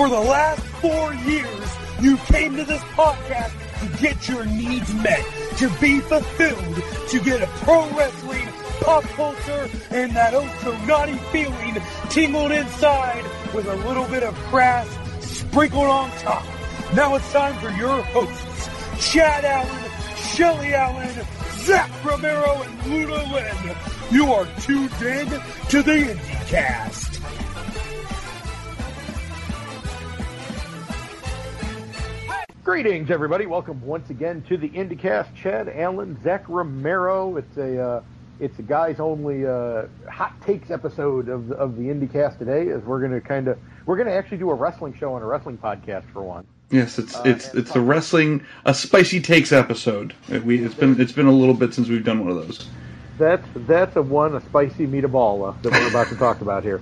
For the last four years, you came to this podcast to get your needs met, to be fulfilled, to get a pro wrestling, pop culture, and that oh so naughty feeling tingled inside with a little bit of crass sprinkled on top. Now it's time for your hosts, Chad Allen, Shelly Allen, Zach Romero, and Luda Lynn. You are tuned in to the IndyCast. Greetings, everybody. Welcome once again to the IndyCast. Chad Allen, Zach Romero. It's a uh, it's a guys only uh, hot takes episode of of the IndyCast today. As we're gonna kind of we're gonna actually do a wrestling show on a wrestling podcast for one. Yes, it's it's it's a wrestling a spicy takes episode. It, we it's been it's been a little bit since we've done one of those. That's that's a one a spicy meatball uh, that we're about to talk about here.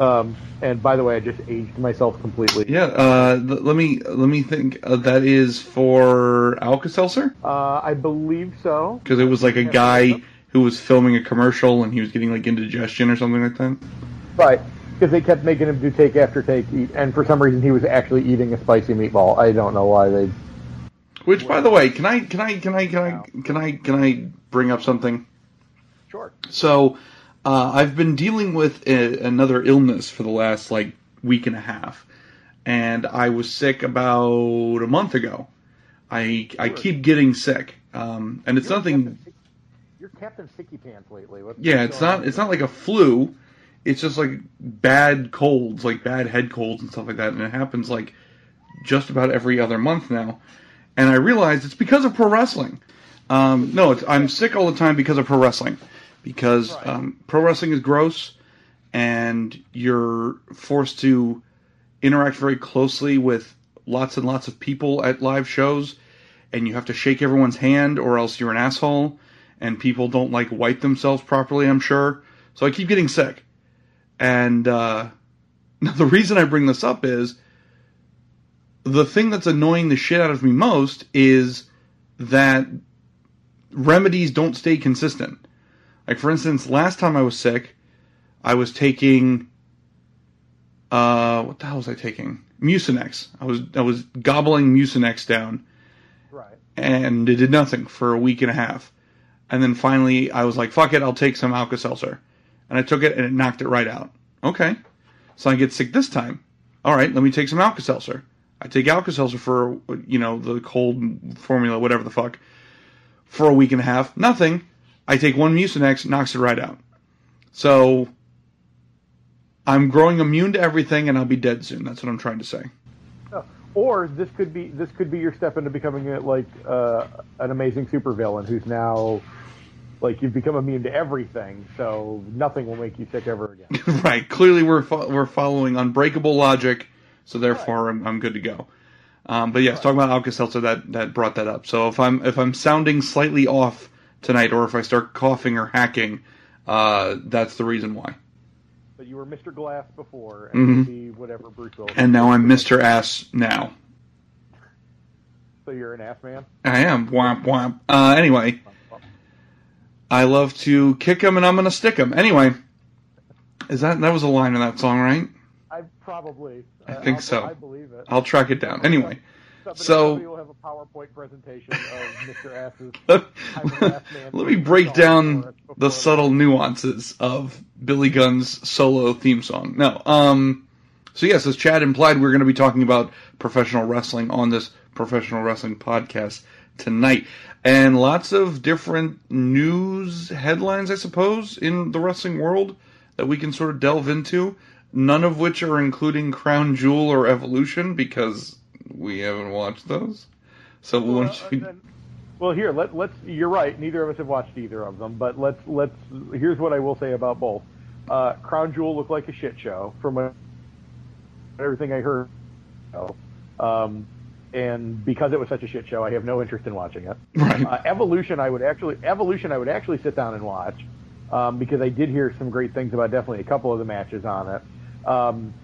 Um, and by the way, I just aged myself completely. Yeah, uh, th- let me let me think. Uh, that is for Alka-Seltzer Uh, I believe so. because it was like a guy who was filming a commercial and he was getting like indigestion or something like that. Right. Because they kept making him do take after take, eat, and for some reason he was actually eating a spicy meatball. I don't know why they. Which, by the way, can I can I can I can I can I can I bring up something? Sure. So, uh, I've been dealing with a, another illness for the last like week and a half, and I was sick about a month ago. I I keep getting sick, um, and it's nothing. You're Captain Sticky Pants lately. What's Yeah, it's not it's not like a flu. It's just like bad colds, like bad head colds and stuff like that, and it happens like just about every other month now. And I realized it's because of pro wrestling. Um, no, it's, I'm sick all the time because of pro wrestling. Because um, pro wrestling is gross, and you're forced to interact very closely with lots and lots of people at live shows, and you have to shake everyone's hand, or else you're an asshole. And people don't like wipe themselves properly. I'm sure. So I keep getting sick. And uh, now the reason I bring this up is the thing that's annoying the shit out of me most is that remedies don't stay consistent. Like for instance, last time I was sick, I was taking uh what the hell was I taking? Mucinex. I was I was gobbling Mucinex down Right. and it did nothing for a week and a half. And then finally I was like, fuck it, I'll take some Alka-Seltzer. And I took it and it knocked it right out. Okay. So I get sick this time. All right, let me take some Alka-Seltzer. I take Alka-Seltzer for, you know, the cold formula, whatever the fuck, for a week and a half. Nothing. I take one Mucinex, knocks it right out. So I'm growing immune to everything and I'll be dead soon. That's what I'm trying to say. Uh, Or this could be this could be your step into becoming a, like uh, an amazing supervillain who's now like you've become immune to everything, so nothing will make you sick ever again. right. Clearly, we're fo- we're following unbreakable logic, so therefore I'm, I'm good to go. Um, but yes, talking about Alka-Seltzer, that that brought that up. So if I'm if I'm sounding slightly off tonight, or if I start coughing or hacking, uh, that's the reason why. But you were Mr. Glass before, and Mhm. whatever Bruce Willis. And now I'm Mr. Ass now. So you're an ass man. I am. Womp womp. Uh, anyway, I love to kick him, and I'm gonna stick him. Anyway, is that that was a line in that song, right? I probably. I think I'll- so. I believe it. I'll track it down. Anyway, Somebody, so- we will have a PowerPoint presentation of Mr. Ass's. let, let me break down the subtle nuances of Billy Gunn's solo theme song. No, um, so yes, as Chad implied, we're going to be talking about professional wrestling on this professional wrestling podcast tonight, and lots of different news headlines, I suppose, in the wrestling world that we can sort of delve into. None of which are including Crown Jewel or Evolution because we haven't watched those. So Well, uh, we, then- well, here let let's. You're right. Neither of us have watched either of them, but let's let's. Here's what I will say about both. Uh, Crown Jewel looked like a shit show from what- everything I heard. Um, and because it was such a shit show, I have no interest in watching it. right, Uh, Evolution, I would actually Evolution, I would actually sit down and watch um, because I did hear some great things about definitely a couple of the matches on it. Um,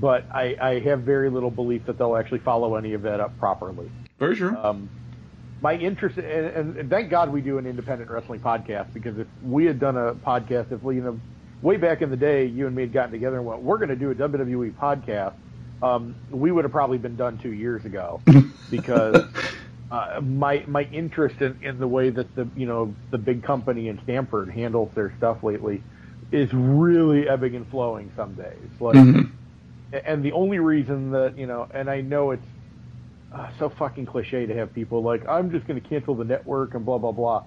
but I, I have very little belief that they'll actually follow any of that up properly. true. Um, my interest, and, and, and thank God we do an independent wrestling podcast because if we had done a podcast, if we, you know, way back in the day, you and me had gotten together and went, we're going to do a WWE podcast, um, we would have probably been done two years ago because uh, my my interest in, in the way that the you know the big company in Stamford handles their stuff lately is really ebbing and flowing some days. Like, Mhm. And the only reason that you know, and I know it's uh, so fucking cliche to have people like I'm just going to cancel the network and blah blah blah.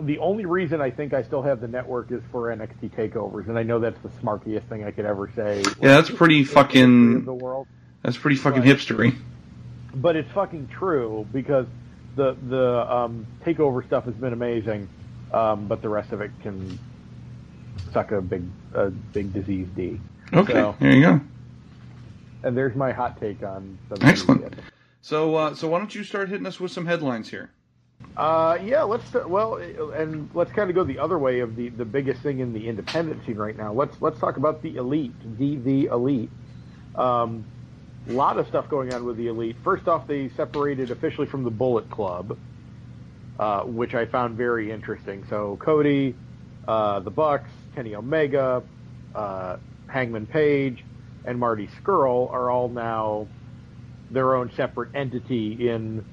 The only reason I think I still have the network is for NXT takeovers, and I know that's the smarkiest thing I could ever say. Yeah, that's pretty in the fucking. world That's pretty fucking Right. hipstery. but it's fucking true because the the um, takeover stuff has been amazing, um, but the rest of it can suck a big a big disease D. Okay, So- there you go. And there's my hot take on. Excellent. So, uh, so why don't you start hitting us with some headlines here? Uh, yeah, let's well, and let's kind of go the other way of the, the biggest thing in the independent scene right now. Let's let's talk about the elite, the the elite. Um, a lot of stuff going on with the elite. First off, they separated officially from the Bullet Club, uh, which I found very interesting. So Cody, uh, the Bucks, Kenny Omega, uh, Hangman Page, and Marty Scurll are all now their own separate entity in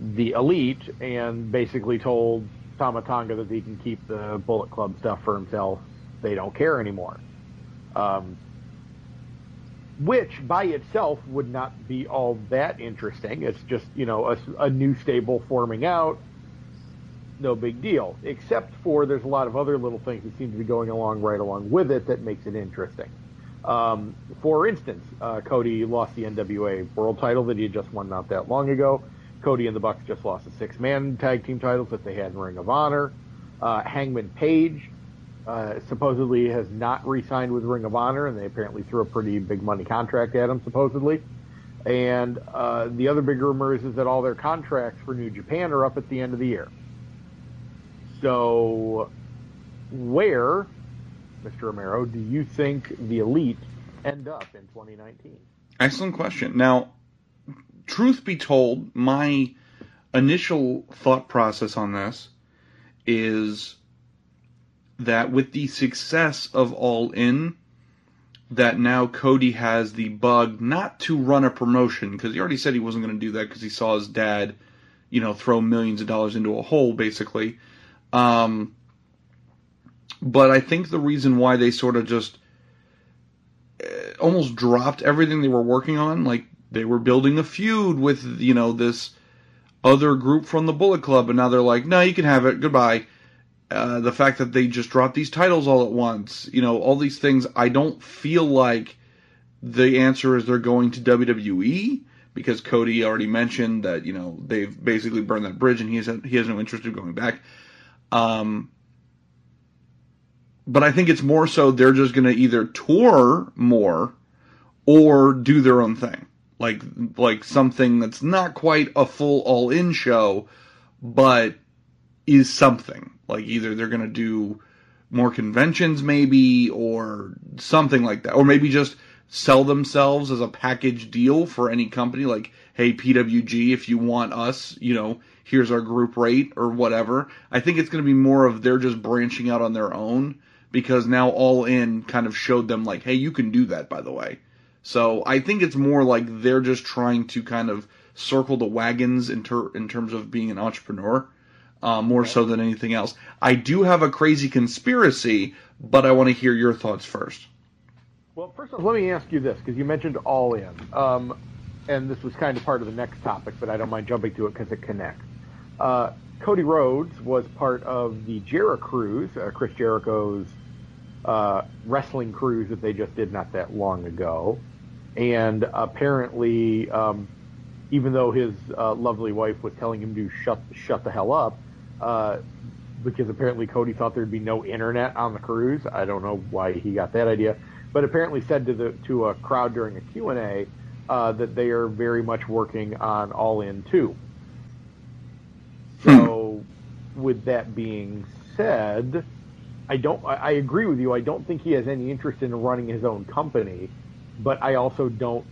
the elite and basically told Tama Tonga that he can keep the Bullet Club stuff for himself. They don't care anymore. Um, which by itself would not be all that interesting. It's just, you know, a, a new stable forming out. No big deal. Except for there's a lot of other little things that seem to be going along right along with it that makes it interesting. Um, for instance, uh, Cody lost the NWA World Title that he had just won not that long ago. Cody and the Bucks just lost the six-man tag team titles that they had in Ring of Honor. Uh, Hangman Page uh, supposedly has not re-signed with Ring of Honor, and they apparently threw a pretty big money contract at him, supposedly. And uh, the other big rumor is, is that all their contracts for New Japan are up at the end of the year. So, where, Mr. Romero, do you think the Elite end up in 2019? Excellent question. Now, truth be told, my initial thought process on this is that with the success of All In, that now Cody has the bug not to run a promotion because he already said he wasn't going to do that because he saw his dad, you know, throw millions of dollars into a hole basically. Um, but I think the reason why they sort of just uh, almost dropped everything they were working on, like they were building a feud with you know this other group from the Bullet Club, and now they're like, no, you can have it, goodbye. Uh, the fact that they just dropped these titles all at once, you know, all these things, I don't feel like the answer is they're going to WWE because Cody already mentioned that you know they've basically burned that bridge and he has he has no interest in going back. Um, but I think it's more so they're just going to either tour more or do their own thing, like like something that's not quite a full all in show, but is something. Like either they're going to do more conventions maybe or something like that. Or maybe just sell themselves as a package deal for any company like hey PWG if you want us you know here's our group rate or whatever. I think it's going to be more of they're just branching out on their own because now all in kind of showed them like hey you can do that by the way so I think it's more like they're just trying to kind of circle the wagons in, ter- in terms of being an entrepreneur uh, more so than anything else. I do have a crazy conspiracy, but I want to hear your thoughts first. Well, first off, let me ask you this because you mentioned All In, um, and this was kind of part of the next topic, but I don't mind jumping to it because it connects. Uh, Cody Rhodes was part of the Jericho Cruise, uh, Chris Jericho's uh, wrestling cruise that they just did not that long ago, and apparently, um, even though his uh, lovely wife was telling him to shut shut the hell up, uh, because apparently Cody thought there'd be no internet on the cruise. I don't know why he got that idea, but apparently said to the to a crowd during a Q and A uh, that they are very much working on All In too. So, with that being said, I don't. I, I agree with you. I don't think he has any interest in running his own company, but I also don't.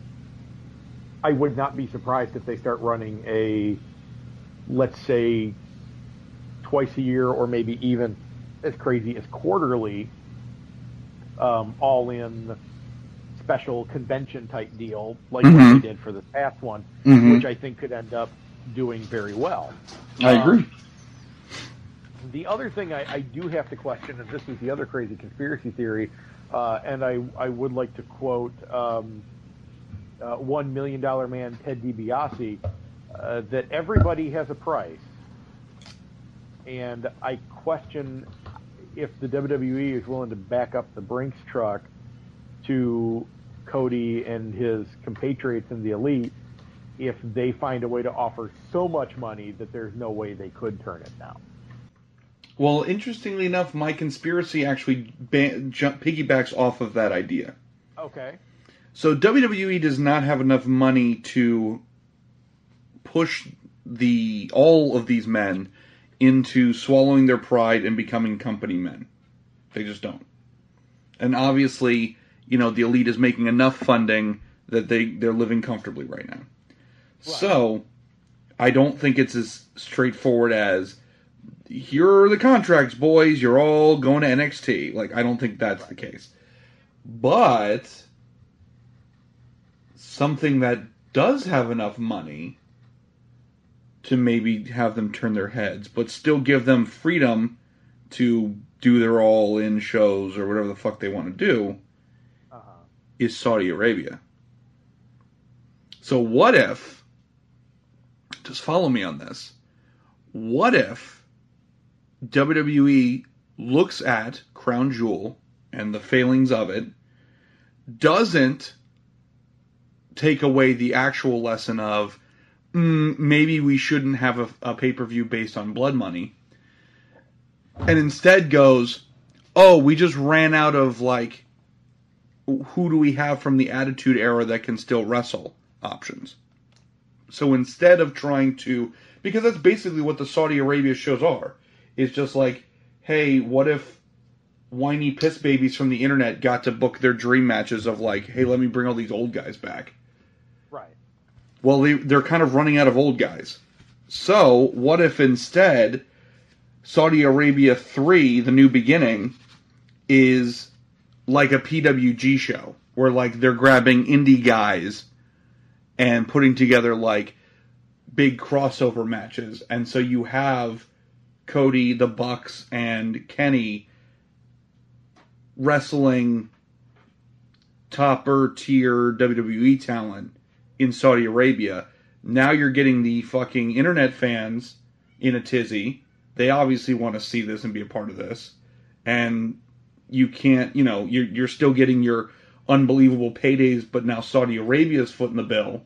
I would not be surprised if they start running a, let's say, twice a year or maybe even as crazy as quarterly, um, all in special convention type deal like Mhm. what they did for this past one, Mhm. which I think could end up doing very well. I Um, agree. The other thing I, I do have to question, and this is the other crazy conspiracy theory, uh, and I, I would like to quote um, uh, One Million Dollar Man Ted DiBiase, uh, that everybody has a price. And I question if the WWE is willing to back up the Brinks truck to Cody and his compatriots in the elite if they find a way to offer so much money that there's no way they could turn it down. Well, interestingly enough, my conspiracy actually ba- jump, piggybacks off of that idea. Okay. So WWE does not have enough money to push the all of these men into swallowing their pride and becoming company men. They just don't. And obviously, you know, the elite is making enough funding that they they're living comfortably right now. So, I don't think it's as straightforward as here are the contracts, boys. You're all going to NXT. Like, I don't think that's the case. But something that does have enough money to maybe have them turn their heads, but still give them freedom to do their all in shows or whatever the fuck they want to do Uh-huh. is Saudi Arabia. So what if just follow me on this. What if WWE looks at Crown Jewel and the failings of it, doesn't take away the actual lesson of mm, maybe we shouldn't have a, a pay per view based on blood money, and instead goes, oh, we just ran out of like, who do we have from the Attitude Era that can still wrestle options. So instead of trying to, because that's basically what the Saudi Arabia shows are, it's just like, hey, what if whiny piss babies from the internet got to book their dream matches of like, hey, let me bring all these old guys back. Right. Well, they, they're kind of running out of old guys. So, what if instead Saudi Arabia 3, The New Beginning, is like a PWG show where like they're grabbing indie guys and putting together like big crossover matches and so you have Cody, the Bucks and Kenny wrestling topper tier WWE talent in Saudi Arabia. Now you're getting the fucking internet fans in a tizzy. They obviously want to see this and be a part of this. And you can't, you know, you're, you're still getting your unbelievable paydays, but now Saudi Arabia's foot in the bill.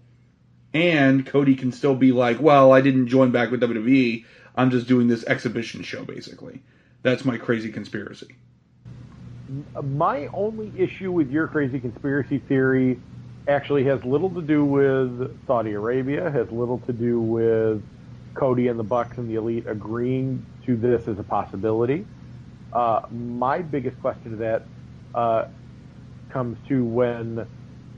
And Cody can still be like, well, I didn't join back with WWE. I'm just doing this exhibition show, basically. That's my crazy conspiracy. My only issue with your crazy conspiracy theory actually has little to do with Saudi Arabia, has little to do with Cody and the Bucks and the Elite agreeing to this as a possibility. Uh, my biggest question to that uh, comes to when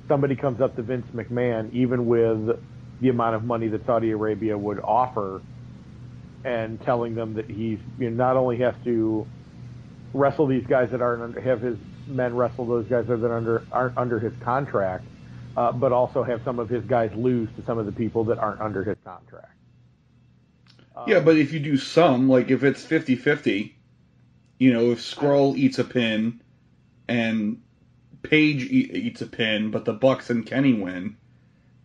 somebody comes up to Vince McMahon, even with the amount of money that Saudi Arabia would offer, and telling them that he's you know, not only has to wrestle these guys that aren't under, have his men wrestle those guys that are under aren't under his contract, uh, but also have some of his guys lose to some of the people that aren't under his contract. Um, Yeah, but if you do some, like if it's 50 50, you know, if Scurll eats a pin and Page eats a pin, but the Bucks and Kenny win,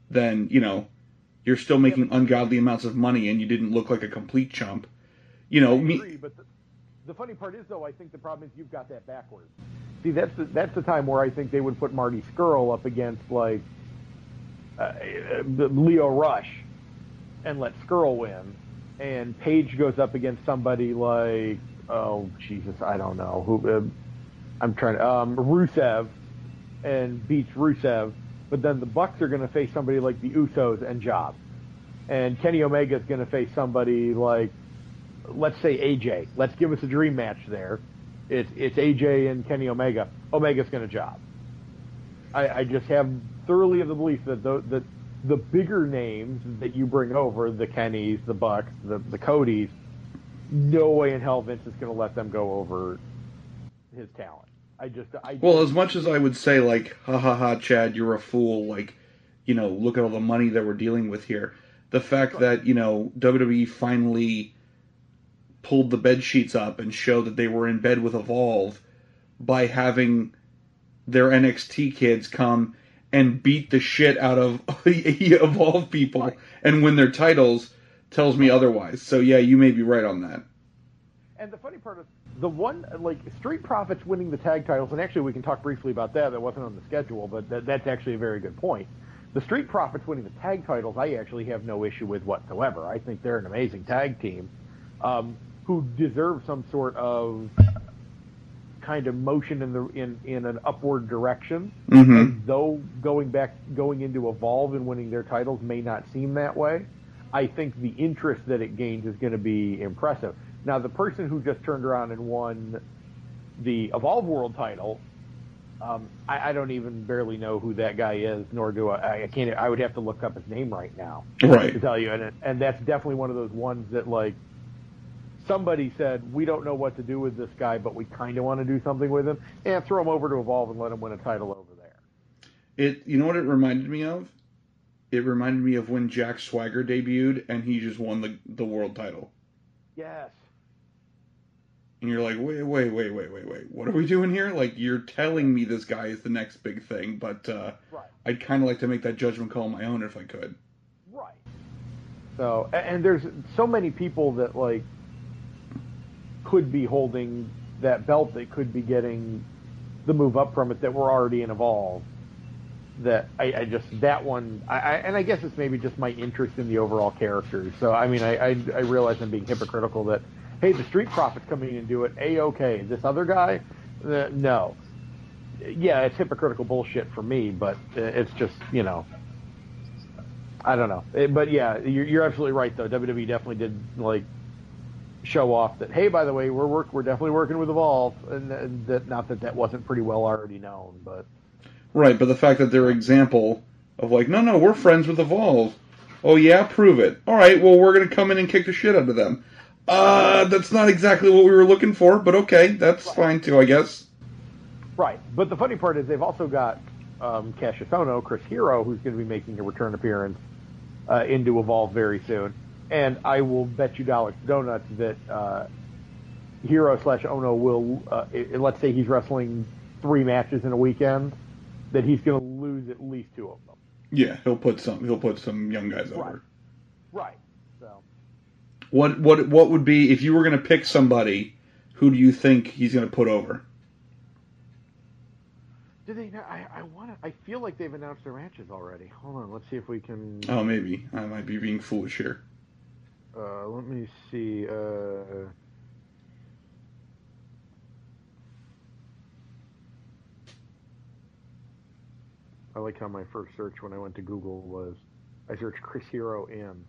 then, you know, you're still making ungodly amounts of money and you didn't look like a complete chump. You know, I me. but the, the funny part is, though, I think the problem is you've got that backwards. See, that's the, that's the time where I think they would put Marty Scurll up against like uh, uh, Lio Rush and let Skrull win, and Page goes up against somebody like oh Jesus, I don't know who. Uh, I'm trying to um, Rusev and beats Rusev, but then the Bucks are going to face somebody like the Usos and Job, and Kenny Omega is going to face somebody like let's say AJ. Let's give us a dream match there. It's it's AJ and Kenny Omega. Omega's going to job. I, I just have thoroughly of the belief that the, that the bigger names that you bring over, the Kennys, the Bucks, the the Codys, no way in hell Vince is going to let them go over his talent. I just I Well, as much as I would say, like, ha ha ha, Chad, you're a fool, like, you know, look at all the money that we're dealing with here. The fact that, you know, WWE finally pulled the bed sheets up and showed that they were in bed with Evolve by having their NXT kids come and beat the shit out of Evolve people Right. and win their titles tells me otherwise. So, yeah, you may be right on that. And the funny part is the one like Street Profits winning the tag titles, and actually we can talk briefly about that. That wasn't on the schedule, but that, that's actually a very good point. The Street Profits winning the tag titles, I actually have no issue with whatsoever. I think they're an amazing tag team um, who deserve some sort of kind of motion in the in, in an upward direction. hmm though going back going into Evolve and winning their titles may not seem that way, I think the interest that it gains is going to be impressive. Now, the person who just turned around and won the Evolve World title, um, I, I don't even barely know who that guy is, nor do I. I can't. I would have to look up his name right now Right. to tell you, and and that's definitely one of those ones that like somebody said we don't know what to do with this guy, but we kind of want to do something with him, and throw him over to Evolve and let him win a title over there. It you know what it reminded me of? It reminded me of when Jack Swagger debuted and he just won the the world title. Yes. And you're like, wait, wait, wait, wait, wait, wait. What are we doing here? Like you're telling me this guy is the next big thing, but uh, Right. I'd kind of like to make that judgment call on my own if I could. Right. So, and there's so many people that like could be holding that belt that could be getting the move up from it that were already in Evolve. That I, I just that one, I, I and I guess it's maybe just my interest in the overall characters. So I mean, I I, I realize I'm being hypocritical that hey, the Street Profits coming in and do it, a okay. This other guy, uh, no. Yeah, it's hypocritical bullshit for me, but uh, it's just you know I don't know, Eh, but yeah, you're, you're absolutely right though. WWE definitely did like show off that. Hey, by the way, we're work we're definitely working with Evolve, and, and that not that that wasn't pretty well already known, but Right, but the fact that their example of like, no, no, we're friends with Evolve. Oh yeah, prove it. All right, well we're gonna come in and kick the shit out of them. Uh, that's not exactly what we were looking for, but okay, that's fine too, I guess. right. But the funny part is they've also got um, Kassius Chris Hero, who's going to be making a return appearance uh, into Evolve very soon, and I will bet you dollars donuts that uh, Hero slash Ohno will. Uh, i- let's say he's wrestling three matches in a weekend, that he's going to lose at least two of them. Yeah, he'll put some he'll put some young guys over. Right. Right. What what what would be if you were gonna pick somebody? Who do you think he's gonna put over? do they? know- I I want to. I feel like they've announced their matches already. Hold on. Let's see if we can. Oh, maybe I might be being foolish here. Uh, let me see. Uh, I like how my first search when I went to Google was I searched Chris Hero in,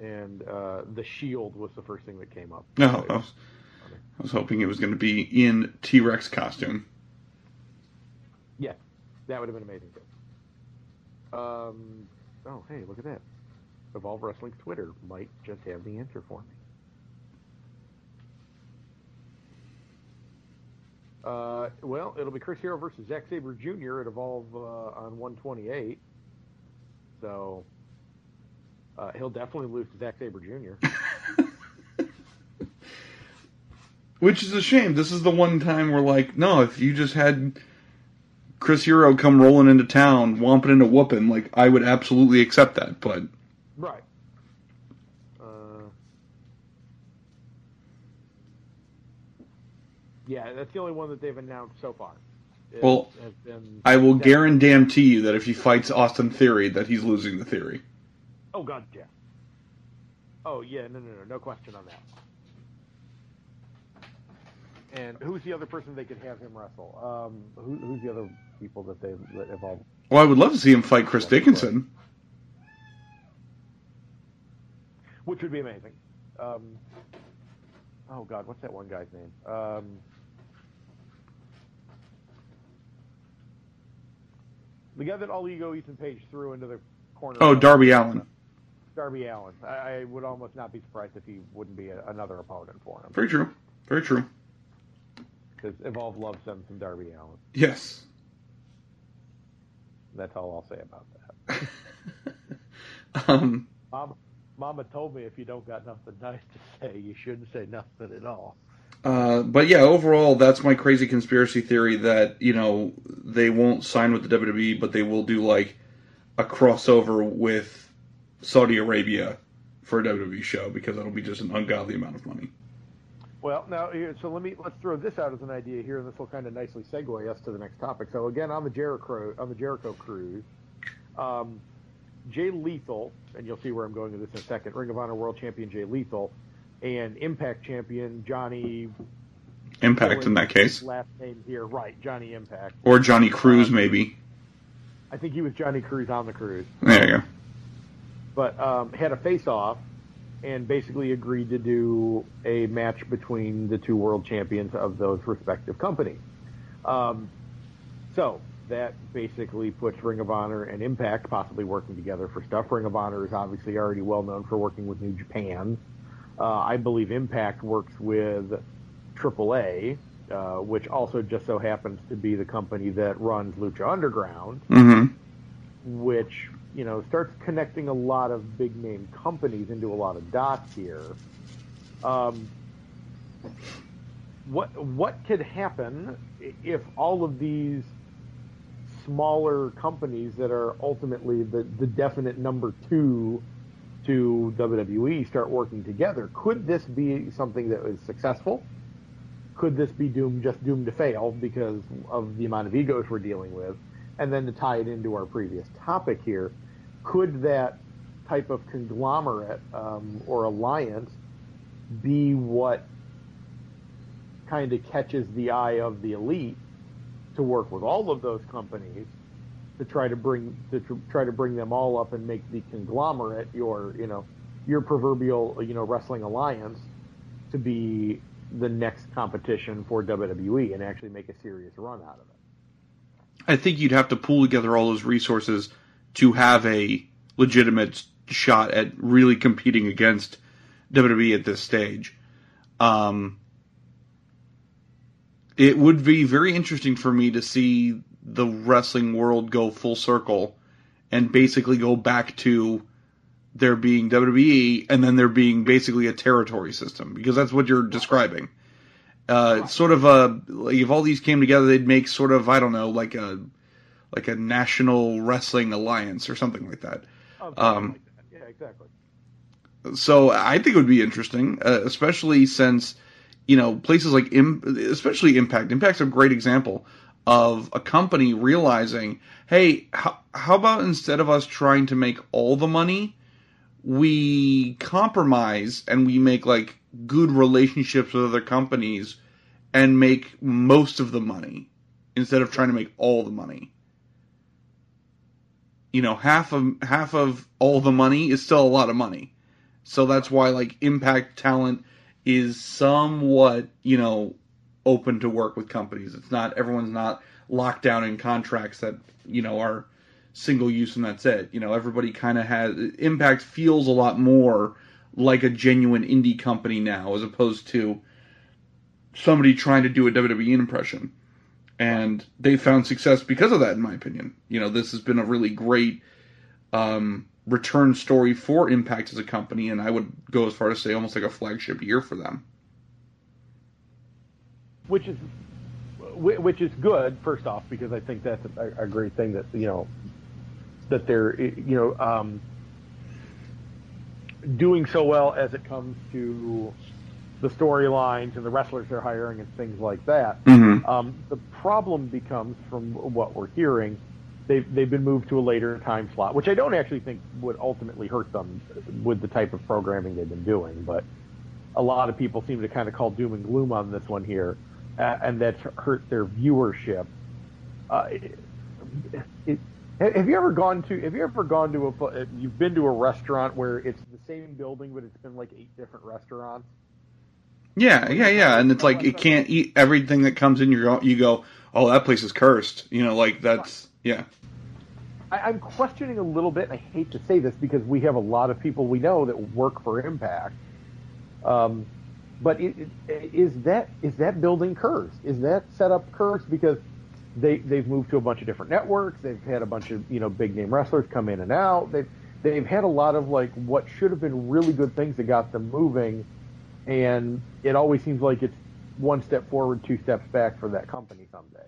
and uh, the Shield was the first thing that came up. No, I was, I was hoping it was gonna be in T Rex costume. Yeah, that would have been amazing. Um, oh, hey, look at that. Evolve Wrestling's Twitter might just have the answer for me. Uh, well, it'll be Chris Hero versus Zack Sabre Jr. at Evolve uh, on 128. So uh, he'll definitely lose to Zack Sabre Jr. Which is a shame. This is the one time where, like, no, if you just had Chris Hero come rolling into town, womping into whooping, like, I would absolutely accept that. But right. Uh, yeah, that's the only one that they've announced so far. It Well, I will guarantee you that if he fights Austin Theory, that he's losing the Theory. Oh God, yeah. Oh yeah, no, no, no, no question on that. And who's the other person they could have him wrestle? Um, who, who's the other people that they that evolved? Well, I would love to see him fight Chris Dickinson. Which would be amazing. Um, oh God, what's that one guy's name? Um, the guy that all ego Ethan Page threw into the corner. Oh, Darby Allin. Darby Allin. I, I would almost not be surprised if he wouldn't be a, another opponent for him. Very true. Very true. because Evolve loves them some Darby Allin. Yes. That's all I'll say about that. um, Mama, Mama told me if you don't got nothing nice to say, you shouldn't say nothing at all. Uh, but yeah, overall, that's my crazy conspiracy theory that you know they won't sign with the WWE, but they will do like a crossover with Saudi Arabia for a WWE show because it'll be just an ungodly amount of money. Well, now so let me let's throw this out as an idea here, and this will kind of nicely segue us to the next topic. So again, on the Jericho on the Jericho cruise, um, Jay Lethal, and you'll see where I'm going with this in a second. Ring of Honor World Champion Jay Lethal, and Impact Champion Johnny. Impact in that case, last name here, right? Johnny Impact or Johnny Cruz, maybe. I think he was Johnny Cruz on the cruise. There you go. But um, had a face-off and basically agreed to do a match between the two world champions of those respective companies. Um, so that basically puts Ring of Honor and Impact possibly working together for stuff. Ring of Honor is obviously already well known for working with New Japan. Uh, I believe Impact works with AAA, uh, which also just so happens to be the company that runs Lucha Underground, mm-hmm. which you know, starts connecting a lot of big name companies into a lot of dots here. Um, what what could happen if all of these smaller companies that are ultimately the, the definite number two to WWE start working together? Could this be something that is successful? Could this be doomed just doomed to fail because of the amount of egos we're dealing with? And then to tie it into our previous topic here, could that type of conglomerate um, or alliance be what kind of catches the eye of the elite to work with all of those companies to try to bring to tr- try to bring them all up and make the conglomerate your you know your proverbial you know wrestling alliance to be the next competition for WWE and actually make a serious run out of it. I think you'd have to pull together all those resources to have a legitimate shot at really competing against WWE at this stage. Um, it would be very interesting for me to see the wrestling world go full circle and basically go back to there being WWE and then there being basically a territory system because that's what you're describing. Uh, sort of a like if all these came together, they'd make sort of I don't know like a like a national wrestling alliance or something like that. Oh, um, like that. Yeah, exactly. So I think it would be interesting, uh, especially since you know places like Im- especially Impact. Impact's a great example of a company realizing, hey, how, how about instead of us trying to make all the money, we compromise and we make like good relationships with other companies and make most of the money instead of trying to make all the money. You know half of half of all the money is still a lot of money. So that's why like impact talent is somewhat you know open to work with companies. It's not everyone's not locked down in contracts that you know are single use and that's it you know everybody kind of has impact feels a lot more like a genuine indie company now as opposed to somebody trying to do a WWE impression and they found success because of that, in my opinion. You know, this has been a really great um, return story for Impact as a company, and I would go as far as say almost like a flagship year for them. Which is which is good, first off, because I think that's a, a great thing that you know that they're you know um, doing so well as it comes to the storylines and the wrestlers they're hiring and things like that. Mm-hmm. Um, the problem becomes, from what we're hearing, they've they've been moved to a later time slot, which I don't actually think would ultimately hurt them with the type of programming they've been doing. But a lot of people seem to kind of call doom and gloom on this one here, uh, and that's hurt their viewership. Uh, it, it, have you ever gone to? Have you ever gone to a? You've been to a restaurant where it's the same building, but it's been like eight different restaurants. Yeah, yeah, yeah, and it's like it can't eat everything that comes in. Your you go, oh, that place is cursed. You know, like that's yeah. I, am questioning a little bit, and I hate to say this because we have a lot of people we know that work for Impact. Um, but it, it, is that is that building cursed? Is that set up curves because they they've moved to a bunch of different networks. They've had a bunch of you know big name wrestlers come in and out. They've they've had a lot of like what should have been really good things that got them moving, and it always seems like it's one step forward, two steps back for that company someday.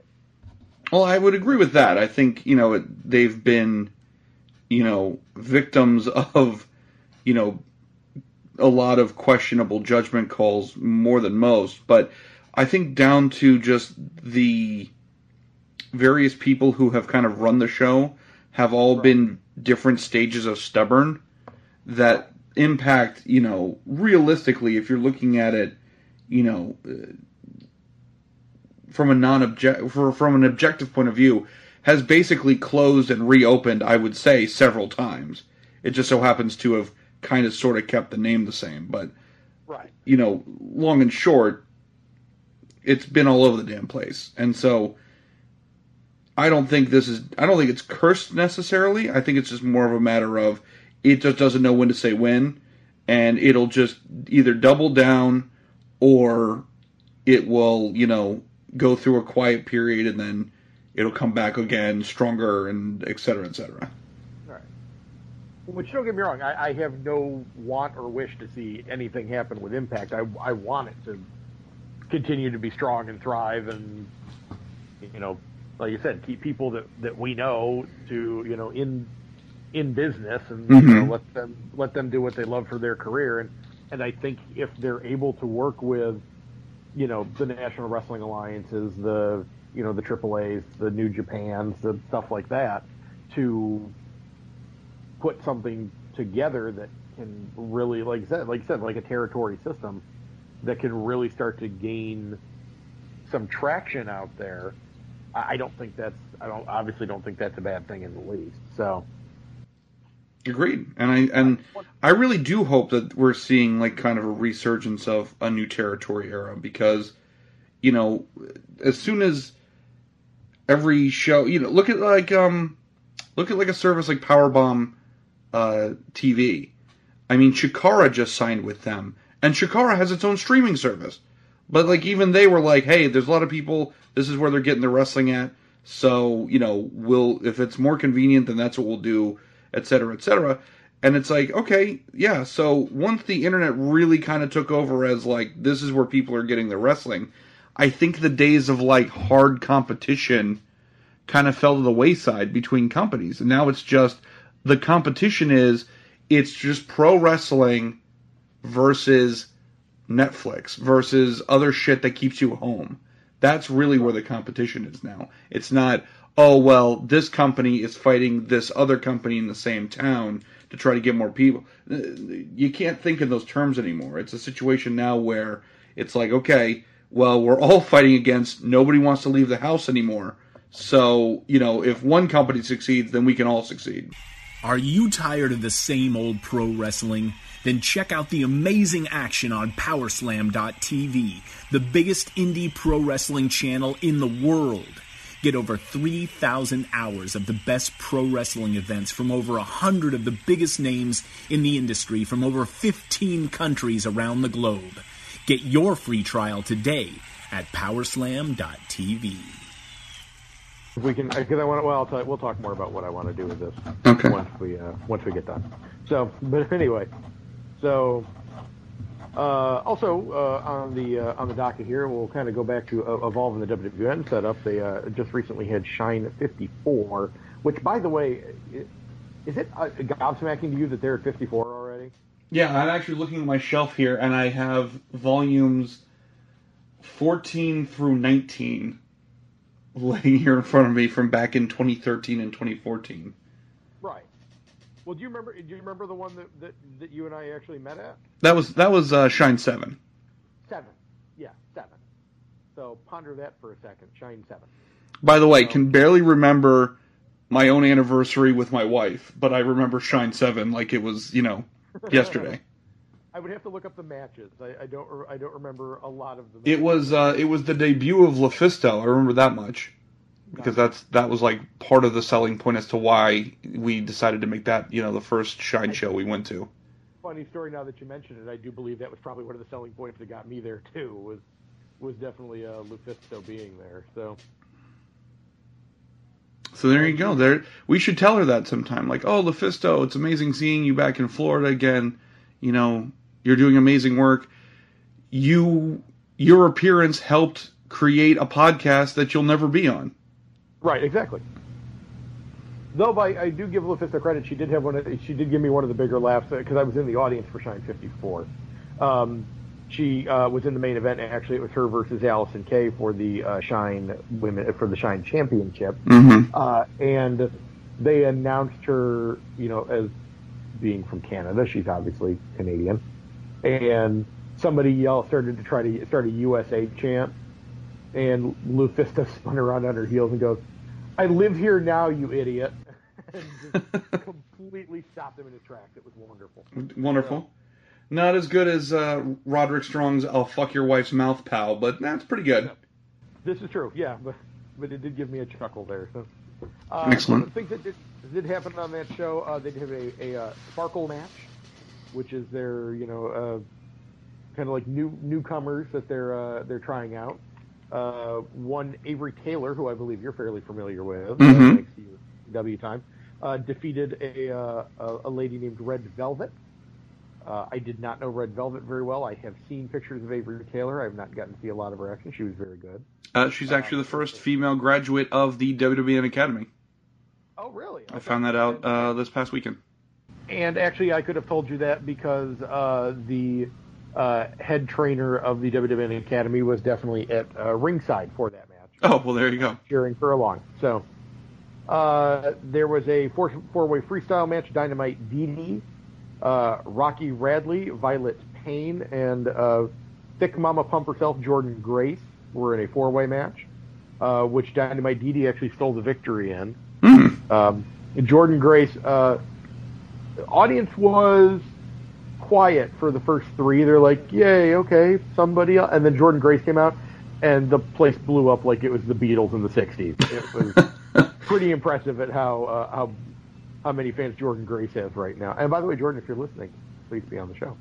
Well, I would agree with that. I think you know it, they've been, you know, victims of, you know, a lot of questionable judgment calls more than most. But I think down to just the various people who have kind of run the show have all right. been different stages of stubborn that impact, you know, realistically, if you're looking at it, you know, uh, from a non-object from an objective point of view, has basically closed and reopened. I would say several times. It just so happens to have kind of sort of kept the name the same, but right, you know, long and short, it's been all over the damn place, and so I don't think this is. I don't think it's cursed necessarily. I think it's just more of a matter of it just doesn't know when to say when, and it'll just either double down or it will, you know, go through a quiet period and then it'll come back again stronger and et cetera, et cetera. Right. Which don't get me wrong, I, I have no want or wish to see anything happen with Impact. I, I want it to continue to be strong and thrive and you know like you said, keep people that, that we know to you know in in business and mm-hmm. you know, let them let them do what they love for their career. And and I think if they're able to work with you know the National Wrestling Alliances, the you know the AAA's, the New Japans, the stuff like that, to put something together that can really, like I said, like I said, like a territory system that can really start to gain some traction out there I don't think that's I don't obviously don't think that's a bad thing in the least. So agreed, and I and I really do hope that we're seeing like kind of a resurgence of a new territory era because you know as soon as every show you know look at like um look at like a service like Powerbomb uh, TV. I mean, Chikara just signed with them, and Chikara has its own streaming service. But like even they were like, hey, there's a lot of people. This is where they're getting their wrestling at. So you know, we'll if it's more convenient, then that's what we'll do, et cetera, et cetera. And it's like, okay, yeah. So once the internet really kind of took over as like this is where people are getting their wrestling, I think the days of like hard competition kind of fell to the wayside between companies, and now it's just the competition is it's just pro wrestling versus Netflix versus other shit that keeps you home. That's really where the competition is now. It's not, oh, well, this company is fighting this other company in the same town to try to get more people. You can't think in those terms anymore. It's a situation now where it's like, okay, well, we're all fighting against, nobody wants to leave the house anymore. So, you know, if one company succeeds, then we can all succeed. Are you tired of the same old pro wrestling? Then check out the amazing action on Powerslam.tv, the biggest indie pro wrestling channel in the world. Get over 3,000 hours of the best pro wrestling events from over 100 of the biggest names in the industry from over 15 countries around the globe. Get your free trial today at Powerslam.tv. If we can, because I want to, well, I'll tell you, we'll talk more about what I want to do with this okay. once we uh, once we get done. So, but anyway, so, uh, also uh, on the uh, on the docket here, we'll kind of go back to uh, evolving the WWN setup. They uh, just recently had Shine 54, which, by the way, is it uh, gobsmacking to you that they're at 54 already? Yeah, I'm actually looking at my shelf here, and I have volumes 14 through 19 laying here in front of me from back in 2013 and 2014. Well, do you remember? Do you remember the one that, that, that you and I actually met at? That was that was uh, Shine Seven. Seven, yeah, seven. So ponder that for a second. Shine Seven. By the way, so, can barely remember my own anniversary with my wife, but I remember Shine Seven like it was you know yesterday. I would have to look up the matches. I, I don't. I don't remember a lot of them. It was. Uh, it was the debut of LuFisto. I remember that much because that's that was like part of the selling point as to why we decided to make that you know the first Shine show we went to. funny story now that you mention it. I do believe that was probably one of the selling points that got me there too. Was was definitely uh, Lufisto being there. So So there you go. There, we should tell her that sometime. Like, oh, Lufisto, it's amazing seeing you back in Florida again. You know, you're doing amazing work. You, your appearance helped create a podcast that you'll never be on. Right, exactly. Though I, I do give Lufisto credit, she did have one. Of, she did give me one of the bigger laughs because I was in the audience for Shine 54. Um, she uh, was in the main event. and Actually, it was her versus Allison Kay for the uh, Shine women for the Shine Championship. Mm-hmm. Uh, and they announced her, you know, as being from Canada. She's obviously Canadian. And somebody yelled, started to try to start a USA chant. And Lufisto spun around on her heels and goes, I live here now, you idiot. and completely stopped him in his tracks. It was wonderful. Wonderful. Not as good as uh, Roderick Strong's "I'll fuck your wife's mouth, pal," but that's pretty good. This is true, yeah, but but it did give me a chuckle there. So, uh, Excellent. The things that did, did happen on that show, uh, they did have a, a uh, sparkle match, which is their you know uh, kind of like new newcomers that they're uh, they're trying out. Uh, one Avery Taylor, who I believe you're fairly familiar with, Mhm. uh, thanks to your W time, uh, defeated a, uh, a a lady named Red Velvet. Uh, I did not know Red Velvet very well. I have seen pictures of Avery Taylor. I have not gotten to see a lot of her action. She was very good. Uh, she's actually the first female graduate of the WWN Academy. Oh, really? I found that out uh, this past weekend. And actually, I could have told you that because uh, the uh, head trainer of the WWN Academy was definitely at uh, ringside for that match, Oh well, there you go. cheering her along. So uh, there was a four four way freestyle match: Dynamite Dee uh, Rocky Radley, Violet Payne, and uh, Thick Mama Pump herself, Jordan Grace, were in a four way match, uh, which Dynamite Dee actually stole the victory in. Mm. Um, Jordan Grace, uh, audience was quiet for the first three. They're like, "Yay, okay, somebody," else. and then Jordan Grace came out, and the place blew up like it was the Beatles in the '60s. It was pretty impressive at how uh, how how many fans Jordan Grace has right now. And by the way, Jordan, if you're listening, please be on the show.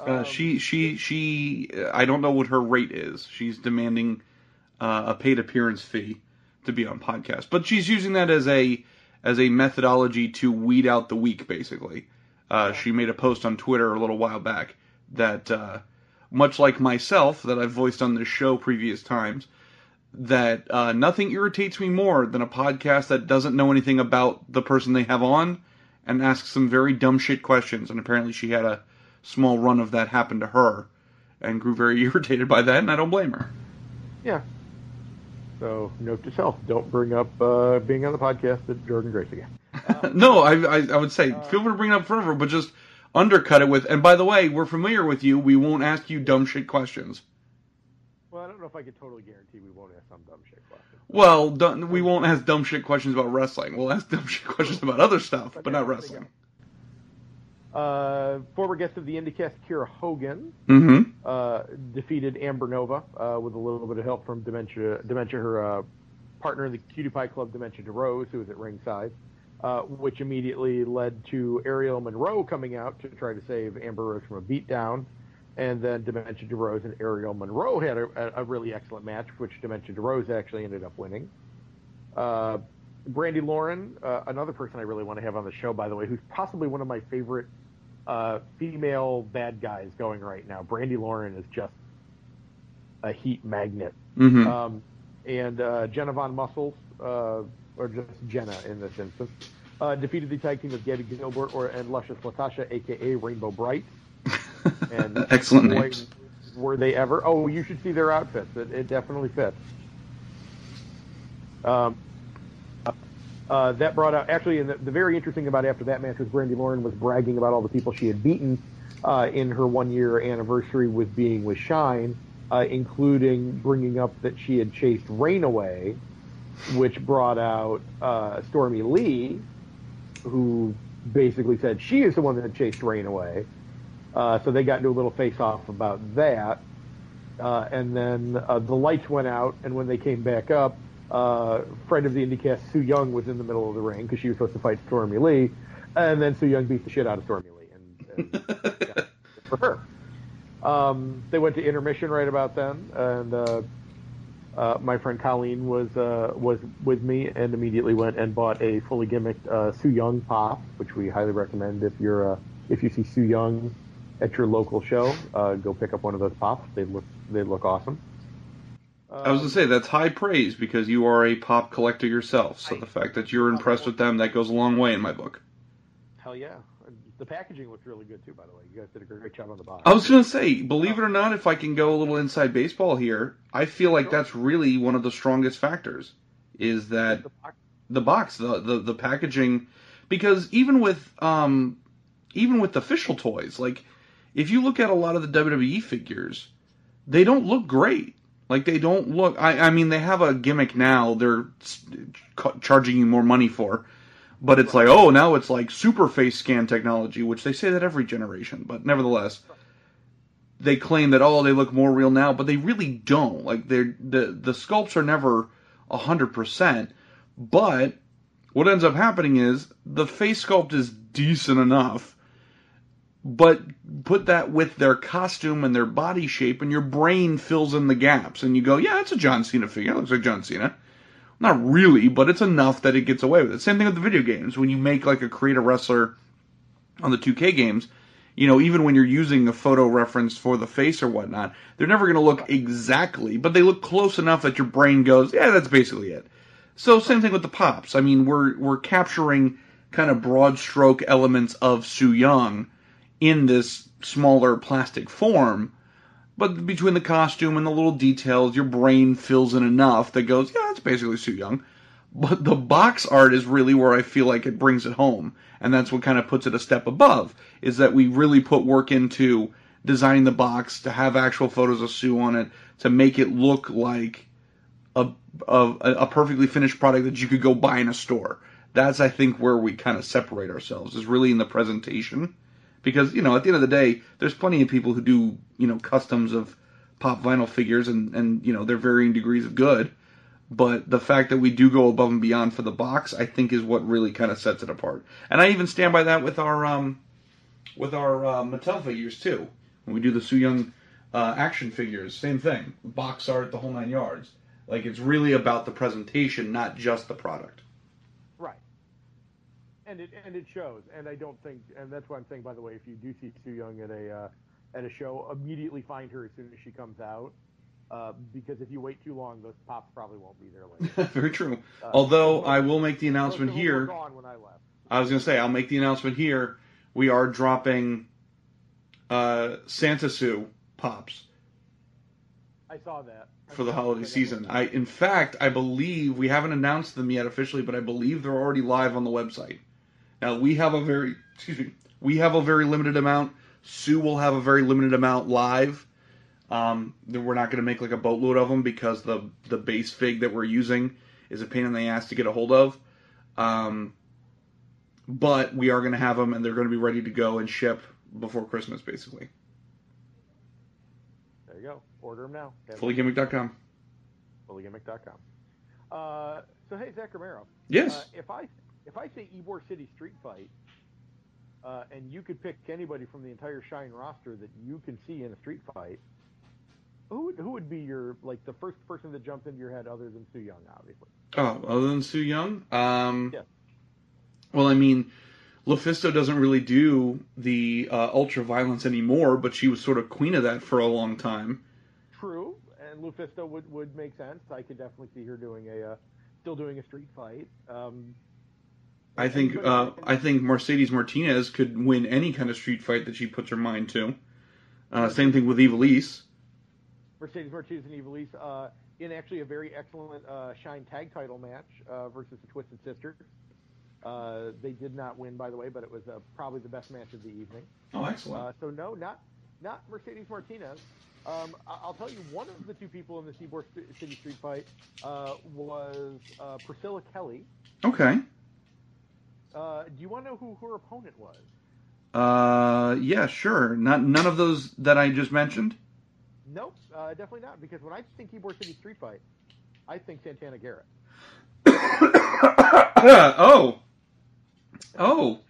Uh, she she she. I don't know what her rate is. She's demanding uh, a paid appearance fee to be on podcast, but she's using that as a as a methodology to weed out the weak. Basically, uh, she made a post on Twitter a little while back that, uh, much like myself, that I've voiced on this show previous times, that uh, nothing irritates me more than a podcast that doesn't know anything about the person they have on and asks some very dumb shit questions. And apparently, she had a small run of that happen to her and grew very irritated by that, and I don't blame her. Yeah. So, note to self: don't bring up uh, being on the podcast at Jordan Grace again. no, I, I, I would say feel free to bring it up forever, but just undercut it with. And by the way, we're familiar with you. We won't ask you dumb shit questions. Well, I don't know if I could totally guarantee we won't ask some dumb shit questions. Well, we won't ask dumb shit questions about wrestling. We'll ask dumb shit questions about other stuff, but not wrestling. Uh, former guest of the IndyCast, Kiera Hogan, Mm-hmm. uh, defeated Amber Nova uh, with a little bit of help from Dementia, Dementia her uh, partner in the Cutie Pie Club, Dementia D'Rose, who was at ringside, uh, which immediately led to Aerial Monroe coming out to try to save Amber Rose from a beatdown. And then Dementia D'Rose and Aerial Monroe had a, a really excellent match, which Dementia D'Rose actually ended up winning. Uh, Brandi Lauren, uh, another person I really want to have on the show, by the way, who's possibly one of my favorite uh, female bad guys going right now. Brandi Lauren is just a heat magnet. Mm-hmm. Um, and uh, Jenna Von Muscles, uh, or just Jenna in this instance, uh, defeated the tag team of Gabby Gilbert or, and Luscious Latasha, aka Rainbow Bright. And Excellent boy, names. Were they ever? Oh, you should see their outfits. It, it definitely fits. Um, uh, that brought out actually, and the, the very interesting about after that match was Brandi Lauren was bragging about all the people she had beaten uh, in her one year anniversary with being with Shine, uh, including bringing up that she had chased Rain away, which brought out uh, Stormy Lee, who basically said she is the one that chased Rain away. Uh, so they got into a little face off about that. Uh, and then the lights went out, and when they came back up, uh, friend of the IndyCast, Su Yung, was in the middle of the ring because she was supposed to fight Stormy Lee, and then Su Yung beat the shit out of Stormy Lee, and And, yeah, for her. Um, they went to intermission right about then, and uh, uh, my friend Colleen was uh, was with me and immediately went and bought a fully gimmicked uh, Su Yung pop, which we highly recommend if you're uh, if you see Su Yung at your local show, uh, go pick up one of those pops. They look they look awesome. I was gonna say that's high praise because you are a pop collector yourself. So the fact that you're impressed with them, that goes a long way in my book. Hell yeah, the packaging looked really good too. By the way, you guys did a great job on the box. I was gonna say, believe it or not, if I can go a little inside baseball here, I feel like that's really one of the strongest factors. Is that The box- the the the, the packaging, because even with um, even with official toys, like if you look at a lot of the WWE figures, they don't look great. Like they don't look. I I mean, they have a gimmick now. They're charging you more money for. But it's like, oh, now it's like super face scan technology, which they say that every generation. But nevertheless, they claim that oh, they look more real now, but they really don't. Like they're the the sculpts are never hundred percent. But what ends up happening is the face sculpt is decent enough, but put that with their costume and their body shape, and your brain fills in the gaps, and you go, yeah, it's a John Cena figure. It looks like John Cena. Not really, but it's enough that it gets away with it. Same thing with the video games. When you make like a create a wrestler on the 2K games, you know, even when you're using a photo reference for the face or whatnot, they're never going to look exactly, but they look close enough that your brain goes, yeah, that's basically it. So same thing with the pops. I mean, we're we're capturing kind of broad stroke elements of Su Yung in this smaller plastic form, but between the costume and the little details, your brain fills in enough that goes, yeah, that's basically Su Yung. But the box art is really where I feel like it brings it home, and that's what kind of puts it a step above. Is that we really put work into designing the box to have actual photos of Sue on it to make it look like a, a a perfectly finished product that you could go buy in a store. That's I think where we kind of separate ourselves is really in the presentation, because you know at the end of the day, there's plenty of people who do you know customs of pop vinyl figures and and you know they're varying degrees of good, but the fact that we do go above and beyond for the box, I think is what really kind of sets it apart. And I even stand by that with our um with our uh, Mattel figures too. When we do the Su Yung uh, action figures, same thing, box art, the whole nine yards. Like it's really about the presentation, not just the product. And it and it shows. And I don't think and that's why I'm saying by the way, if you do see Su Yung at a uh, at a show, immediately find her as soon as she comes out. Uh, because if you wait too long, those pops probably won't be there later. Very true. Uh, Although I will make the announcement here. gone when I left. I was gonna say I'll make the announcement here. We are dropping uh, Santa Sue pops I saw that I for the holiday season. I, in fact, I believe we haven't announced them yet officially, but I believe they're already live on the website. Now we have a very, excuse me, we have a very limited amount. Sue will have a very limited amount live. Um, then we're not going to make like a boatload of them because the the base fig that we're using is a pain in the ass to get a hold of. Um, but we are going to have them, and they're going to be ready to go and ship before Christmas, basically. There you go. Order them now. Fullygimmick.com. Fullygimmick.com. Uh, so hey, Zach Romero. Yes. Uh, if I if I say Ybor City Street Fight, uh, and you could pick anybody from the entire Shine roster that you can see in a street fight, who would, who would be your like the first person that jumps into your head other than Su Yung, obviously? Oh, other than Su Yung? Um, Yeah. Well, I mean, Lufisto doesn't really do the uh, ultra violence anymore, but she was sort of queen of that for a long time. True, and Lufisto would, would make sense. I could definitely see her doing a uh, still doing a street fight. Um, I think uh, I think Mercedes Martinez could win any kind of street fight that she puts her mind to. Uh, same thing with Ivelisse. Mercedes Martinez and Ivelisse uh, in actually a very excellent uh, Shine tag title match uh, versus the Twisted Sisters. Uh, they did not win, by the way, but it was uh, probably the best match of the evening. Oh, excellent. Uh, so no, not not Mercedes Martinez. Um, I'll tell you, one of the two people in the Ybor City Street fight uh, was uh, Priscilla Kelly. okay. Uh, do you want to know who her opponent was? Uh, yeah, sure. Not none of those that I just mentioned. Nope, uh, definitely not. Because when I think Ybor City Street Fight, I think Santana Garrett. oh. Oh.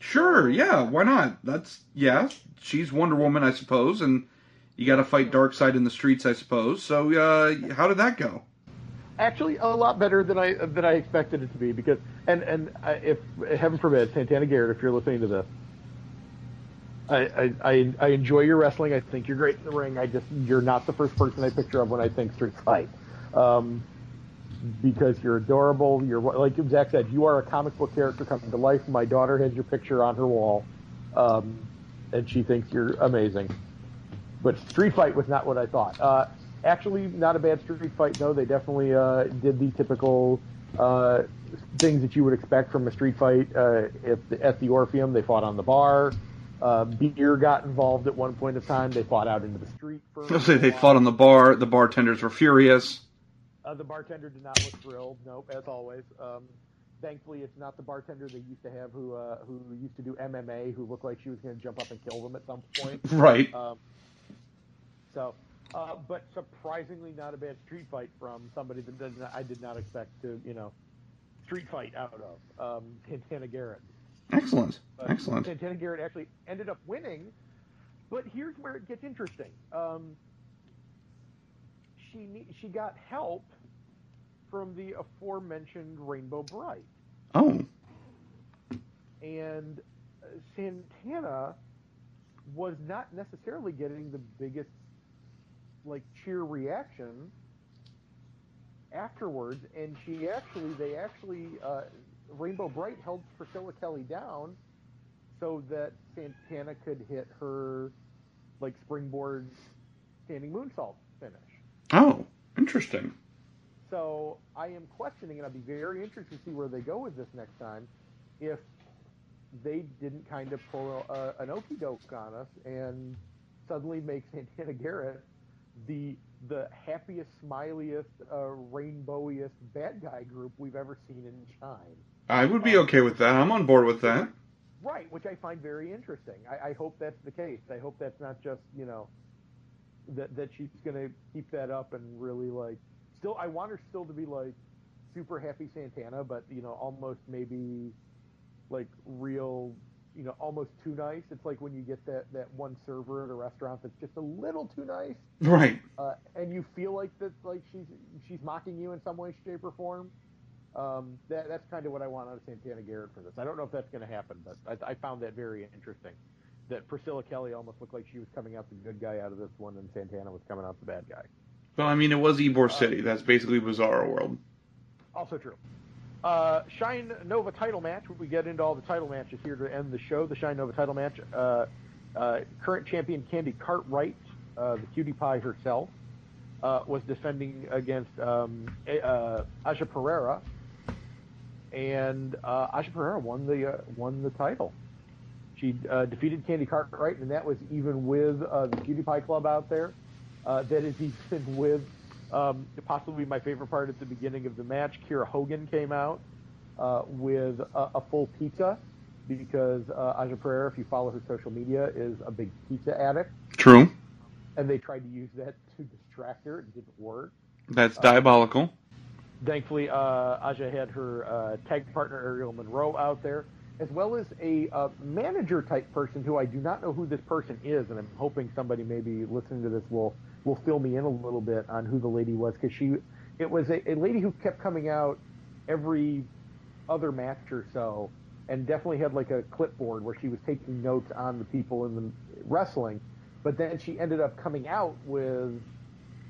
Sure, yeah, why not? That's yeah, she's Wonder Woman, I suppose, and you got to fight Dark Side in the streets, I suppose. So, uh, how did that go? Actually, a lot better than I than I expected it to be because and and I, if heaven forbid Santana Garrett, if you're listening to this, I, I, I enjoy your wrestling. I think you're great in the ring. I just you're not the first person I picture of when I think street fight, um, because you're adorable. You're like Zach said, you are a comic book character coming to life. My daughter has your picture on her wall, um, and she thinks you're amazing. But Street Fight was not what I thought. Uh, actually, not a bad Street Fight though. They definitely uh, did the typical uh, things that you would expect from a Street Fight. Uh, at, the, at the Orpheum, they fought on the bar. Uh, beer got involved at one point of time. They fought out into the street. For they fought on the bar. The bartenders were furious. Uh, the bartender did not look thrilled. Nope, as always. Um, thankfully, it's not the bartender they used to have who uh, who used to do MMA, who looked like she was going to jump up and kill them at some point. Right. Um, so, uh, but surprisingly, not a bad street fight from somebody that did not, I did not expect to, you know, street fight out of um, Santana Garrett. Excellent. But Excellent. Santana Garrett actually ended up winning, but here's where it gets interesting. Um, she she got help from the aforementioned Rainbow Bright, Oh, and uh, Santana was not necessarily getting the biggest like cheer reaction afterwards, and she actually they actually uh, Rainbow Bright held Priscilla Kelly down so that Santana could hit her like springboard standing moonsault finish. oh, interesting. So I am questioning, and I'd be very interested to see where they go with this next time. If they didn't kind of pull a, an okey doke on us and suddenly make Santana Garrett the the happiest, smiliest, uh, rainbowiest bad guy group we've ever seen in Shine. I would be okay with that. I'm on board with that. Right, which I find very interesting. I, I hope that's the case. I hope that's not just you know that that she's going to keep that up and really like. Still, I want her still to be like super happy Santana, but you know almost maybe like real, you know, almost too nice. It's like when you get that that one server at a restaurant that's just a little too nice, Right. uh, and you feel like that like she's she's mocking you in some way, shape, or form. Um, that, that's kind of what I want out of Santana Garrett for this. I don't know if that's going to happen, but I, I found that very interesting. That Priscilla Kelly almost looked like she was coming out the good guy out of this one, and Santana was coming out the bad guy. Well, I mean, it was Ybor City. That's basically Bizarro World. Also true. Uh, Shine Nova title match. We get into all the title matches here to end the show. The Shine Nova title match. Uh, uh, current champion Candy Cartwright, uh, the cutie pie herself, uh, was defending against um, A- Aja Perera, and Aja Perera won the won the title. She defeated Candy Cartwright, and that was even with the Cutie Pie Club out there. That is even with um, possibly my favorite part at the beginning of the match. Kiera Hogan came out uh, with a, a full pizza because uh, Aja Perera, if you follow her social media, is a big pizza addict, True. and they tried to use that to distract her. It didn't work. That's diabolical. Thankfully, uh, Aja had her uh, tag partner Aerial Monroe out there, as well as a uh, manager type person who I do not know who this person is, and I'm hoping somebody maybe listening to this will will fill me in a little bit on who the lady was because she it was a, a lady who kept coming out every other match or so, and definitely had like a clipboard where she was taking notes on the people in the wrestling, but then she ended up coming out with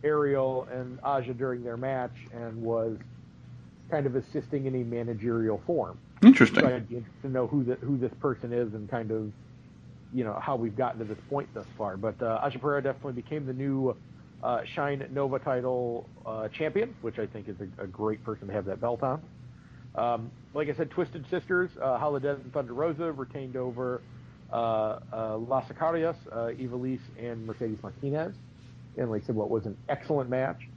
Aerial and Aja during their match and was kind of assisting in a managerial form. Interesting. So I'd be interested to know who the, who this person is and kind of, you know, how we've gotten to this point thus far. But uh, Aja Perera definitely became the new uh, Shine Nova title uh, champion, which I think is a, a great person to have that belt on. Um, like I said, Twisted Sisters, uh, Holiday and Thunder Rosa retained over uh, uh, Las Sicarias, uh, Ivelisse, and Mercedes Martinez. And like I said, what was an excellent match.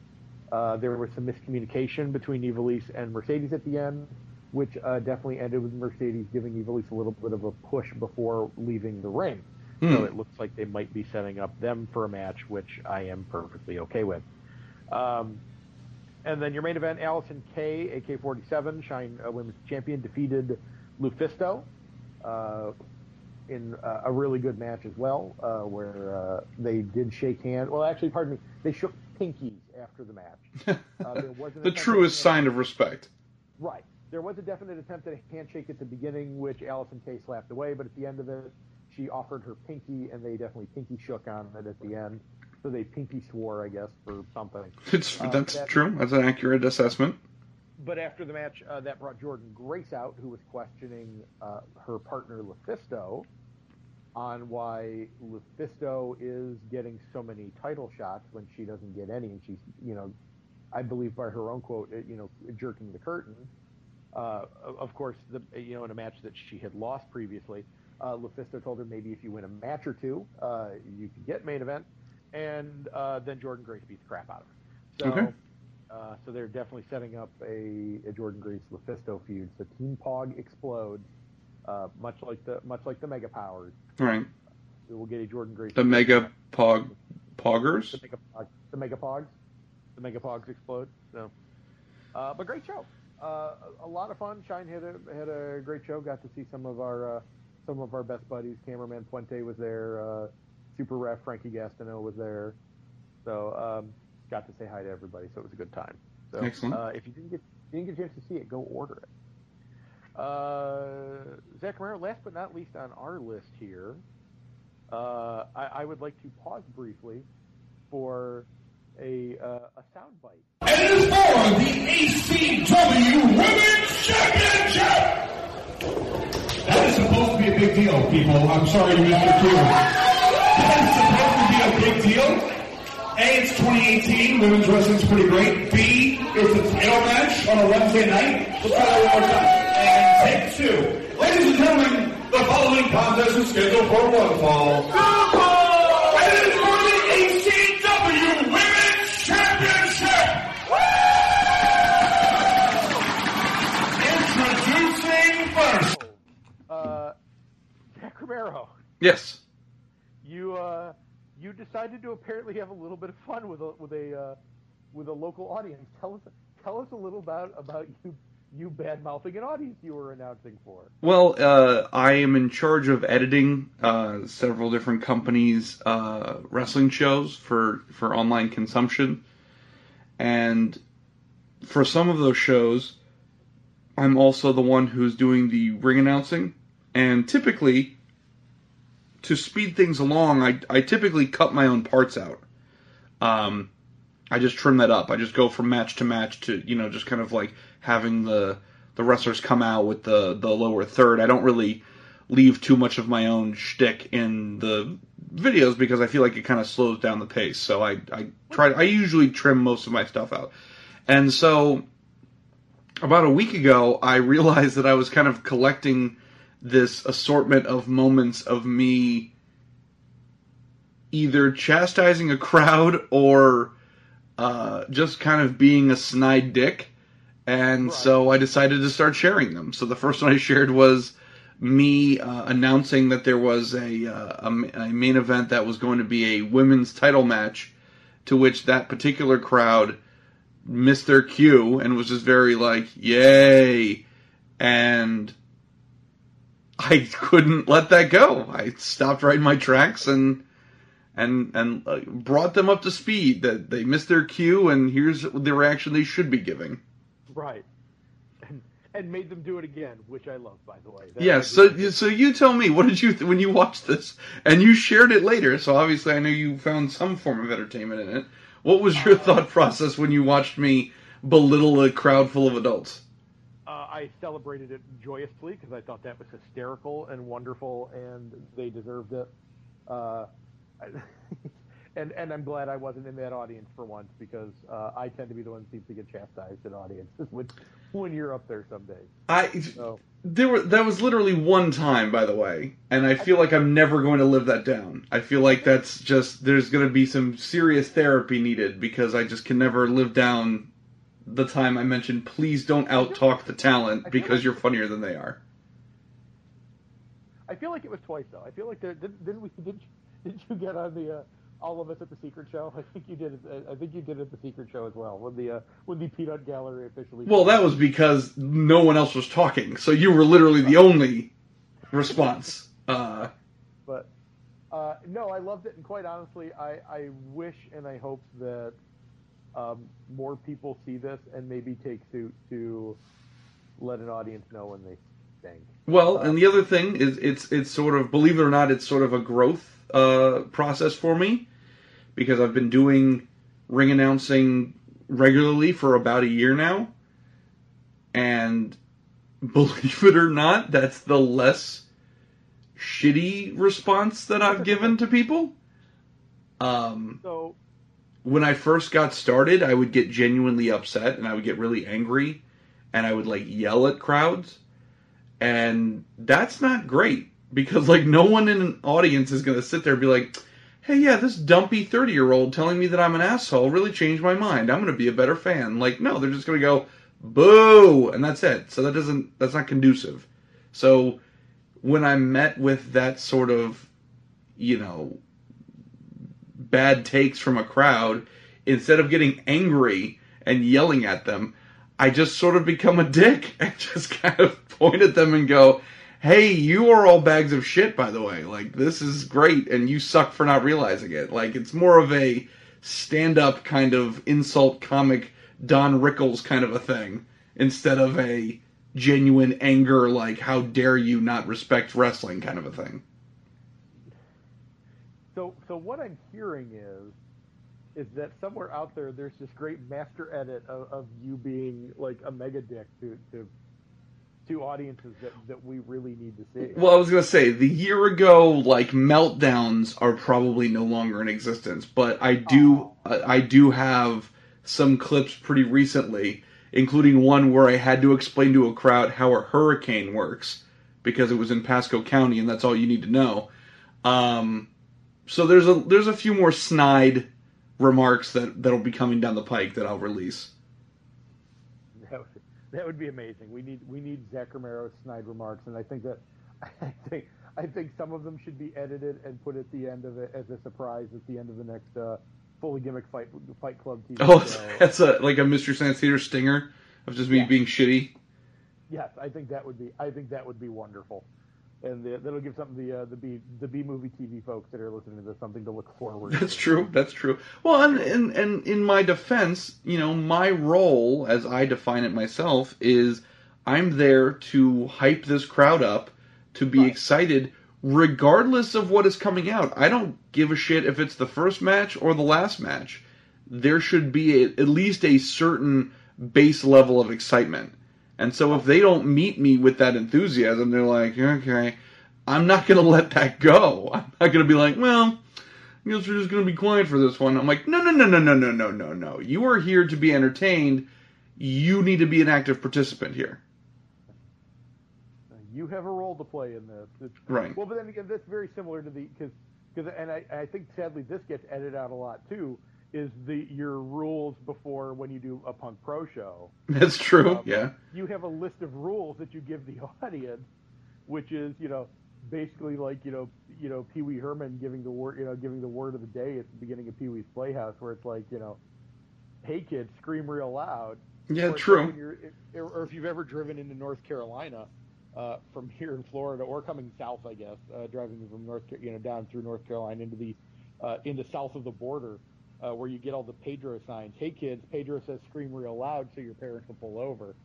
Uh, there was some miscommunication between Ivelisse and Mercedes at the end, which uh, definitely ended with Mercedes giving Ivelisse a little bit of a push before leaving the ring. So Hmm. it looks like they might be setting up them for a match, which I am perfectly okay with. Um, and then your main event, Allison Kay, AK-47, Shine uh, Women's Champion, defeated Lufisto. Uh, in uh, a really good match as well, uh, where uh, they did shake hands. Well, actually, pardon me, they shook pinkies after the match. Uh, there was an the truest sign of respect. Right. There was a definite attempt at a handshake at the beginning, which Allison Kay slapped away, but at the end of it, she offered her pinky, and they definitely pinky shook on it at the end. So they pinky swore, I guess, for something. It's Uh, that's that- true. That's an accurate assessment. But after the match, uh, that brought Jordan Grace out, who was questioning uh, her partner LuFisto on why LuFisto is getting so many title shots when she doesn't get any, and she's, you know, I believe by her own quote, uh, you know, jerking the curtain. Uh, of- course, the, you know, in a match that she had lost previously, uh, LuFisto told her maybe if you win a match or two, uh, you can get main event, and uh, then Jordan Grace beat the crap out of her. So. Okay. Uh, so they're definitely setting up a, a Jordan Grace LuFisto feud. So Team Pog explodes, uh, much like the much like the Mega Powers. Right. We will get a Jordan Grace. The Mega Pog Poggers. the Mega Pog, the Mega Pogs, the Mega Pogs explode. So, uh, but great show. Uh, a, lot of fun. Shine had a had a great show. Got to see some of our uh, some of our best buddies. Cameraman Puente was there. Uh, Super Ref Frankie Gastineau was there. So um, got to say hi to everybody. So it was a good time. So Excellent. Uh, if you didn't get didn't get a chance to see it, go order it. Uh, Zach Romero, last but not least on our list here, uh, I, I would like to pause briefly for a uh, a soundbite. And it is for the ACW Women's Championship! That is supposed to be a big deal, people. I'm sorry to. Q. That is supposed to be a big deal. A, it's 2018. Women's wrestling's pretty great. B, it's a title match on a Wednesday night. Let's try that one more time. And take two. Ladies and gentlemen, the following contest is scheduled for one fall. And it is for the ACW Women's Championship! Introducing first. Uh, Zach Romero, Yes. you uh, you decided to apparently have a little bit of fun with a with a uh, with a local audience. Tell us tell us a little about about you you bad mouthing an audience you were announcing for. Well, uh, I am in charge of editing uh, several different companies' uh, wrestling shows for for online consumption, and for some of those shows, I'm also the one who's doing the ring announcing. And typically, to speed things along, I I typically cut my own parts out. Um, I just trim that up. I just go from match to match to you know just kind of like having the the wrestlers come out with the the lower third. I don't really leave too much of my own shtick in the videos because I feel like it kind of slows down the pace. So I I try I usually trim most of my stuff out. And so about a week ago, I realized that I was kind of collecting this assortment of moments of me either chastising a crowd or uh, just kind of being a snide dick. And Right. so I decided to start sharing them. So the first one I shared was me uh, announcing that there was a, uh, a a main event that was going to be a women's title match, to which that particular crowd missed their cue and was just very like, "Yay!" And I couldn't let that go. I stopped right in my tracks and and and uh, brought them up to speed that they missed their cue and here's the reaction they should be giving. Right. And, and made them do it again, which I love, by the way. That- Yeah, so so you tell me, what did you th- when you watched this and you shared it later? So obviously, I know you found some form of entertainment in it. What was your thought process when you watched me belittle a crowd full of adults? I celebrated it joyously because I thought that was hysterical and wonderful, and they deserved it. Uh, and and I'm glad I wasn't in that audience for once because uh, I tend to be the one who seems to get chastised in audiences when when you're up there someday. I So there were that was literally one time, by the way, and I feel like I'm never going to live that down. I feel like that's just there's going to be some serious therapy needed because I just can never live down the time I mentioned. Please don't outtalk the talent because you're funnier than they are. I feel like it was twice though. I feel like there did, didn't we did you, did you get on the uh, all of us at the secret show? I think you did. I think you did it at the secret show as well when the uh, when the Peanut Gallery officially. Well, that was because no one else was talking, so you were literally the only response. Uh, But uh, no, I loved it, and quite honestly, I, I wish and I hope that um, more people see this and maybe take suit to let an audience know when they stink. Well, and the other thing is, it's it's sort of believe it or not, it's sort of a growth uh, process for me because I've been doing ring announcing regularly for about a year now, and believe it or not, that's the less shitty response that I've given to people. Um, So when I first got started, I would get genuinely upset and I would get really angry and I would like yell at crowds. And that's not great because like no one in an audience is going to sit there and be like, "Hey, yeah, this dumpy 30-year-old telling me that I'm an asshole really changed my mind. I'm going to be a better fan." Like no, they're just going to go, "Boo!" and that's it. So that doesn't that's not conducive. So when I'm met with that sort of, you know, bad takes from a crowd, instead of getting angry and yelling at them, I just sort of become a dick and just kind of point at them and go, "Hey, you are all bags of shit, by the way. Like this is great, and you suck for not realizing it." Like it's more of a stand-up kind of insult comic Don Rickles kind of a thing instead of a genuine anger like how dare you not respect wrestling kind of a thing. So, so what I'm hearing is, is that somewhere out there, there's this great master edit of, of you being like a mega dick to, to, to audiences that, that we really need to see. Well, I was gonna say the year ago like meltdowns are probably no longer in existence, but I do I I do have some clips pretty recently, including one where I had to explain to a crowd how a hurricane works because it was in Pasco County and that's all you need to know. Um, so there's a there's a few more snide remarks that that'll be coming down the pike that I'll release. That would, that would be amazing. We need we need Zach Romero's snide remarks, and I think that I think I think some of them should be edited and put at the end of it as a surprise at the end of the next uh, fully gimmick fight Fight Club TV Oh, show. that's a like a Mystery Science Theater stinger of just me Yeah. being shitty. Yes, I think that would be I think that would be wonderful, and the, that'll give something the uh, the B the B movie TV folks that are listening to this something to look forward. That's to. true. That's true. Well, and, and and in my defense, you know, my role as I define it myself is I'm there to hype this crowd up to be Right. excited regardless of what is coming out. I don't give a shit if it's the first match or the last match. There should be a, at least a certain base level of excitement. And so if they don't meet me with that enthusiasm, they're like, okay, I'm not going to let that go. I'm not going to be like, well, I guess we're just going to be quiet for this one. I'm like, no, no, no, no, no, no, no, no, no. You are here to be entertained. You need to be an active participant here. You have a role to play in this. It's, Right. Well, but then again, that's very similar to the because because and I, I think sadly this gets edited out a lot too. Is the your rules before when you do a punk pro show? That's true. Um, Yeah. You have a list of rules that you give the audience, which is you know basically like you know you know Pee Wee Herman giving the word you know giving the word of the day at the beginning of Pee Wee's Playhouse, where it's like you know, hey kids, scream real loud. Yeah, Or true. you're, or if you've ever driven into North Carolina uh, from here in Florida, or coming south, I guess, uh, driving from North, you know, down through North Carolina into the uh, into south of the border, uh, where you get all the Pedro signs. Hey kids, Pedro says scream real loud so your parents will pull over.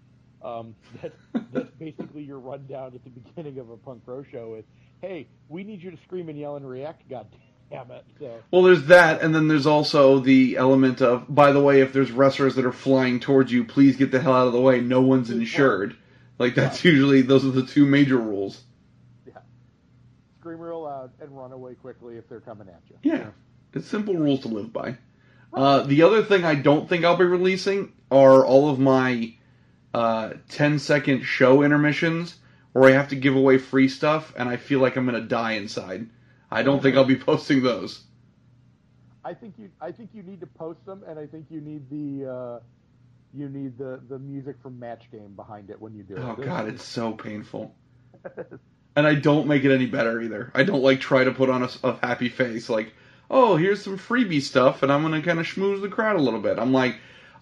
Um, that's that's basically your rundown at the beginning of a punk rock show. Is hey, we need you to scream and yell and react. God damn it! So Well, there's that, and then there's also the element of, by the way, if there's wrestlers that are flying towards you, please get the hell out of the way. No one's insured. Like that's usually those are the two major rules. Yeah. Scream real loud and run away quickly if they're coming at you. Yeah, it's simple rules to live by. Uh, the other thing I don't think I'll be releasing are all of my uh, 10 second show intermissions where I have to give away free stuff and I feel like I'm going to die inside. I don't think I'll be posting those. I think you I think you need to post them, and I think you need the uh, you need the the music from Match Game behind it when you do it. Oh god, it's so painful. And I don't make it any better either. I don't like try to put on a, a happy face like, "Oh, here's some freebie stuff and I'm going to kind of schmooze the crowd a little bit." I'm like,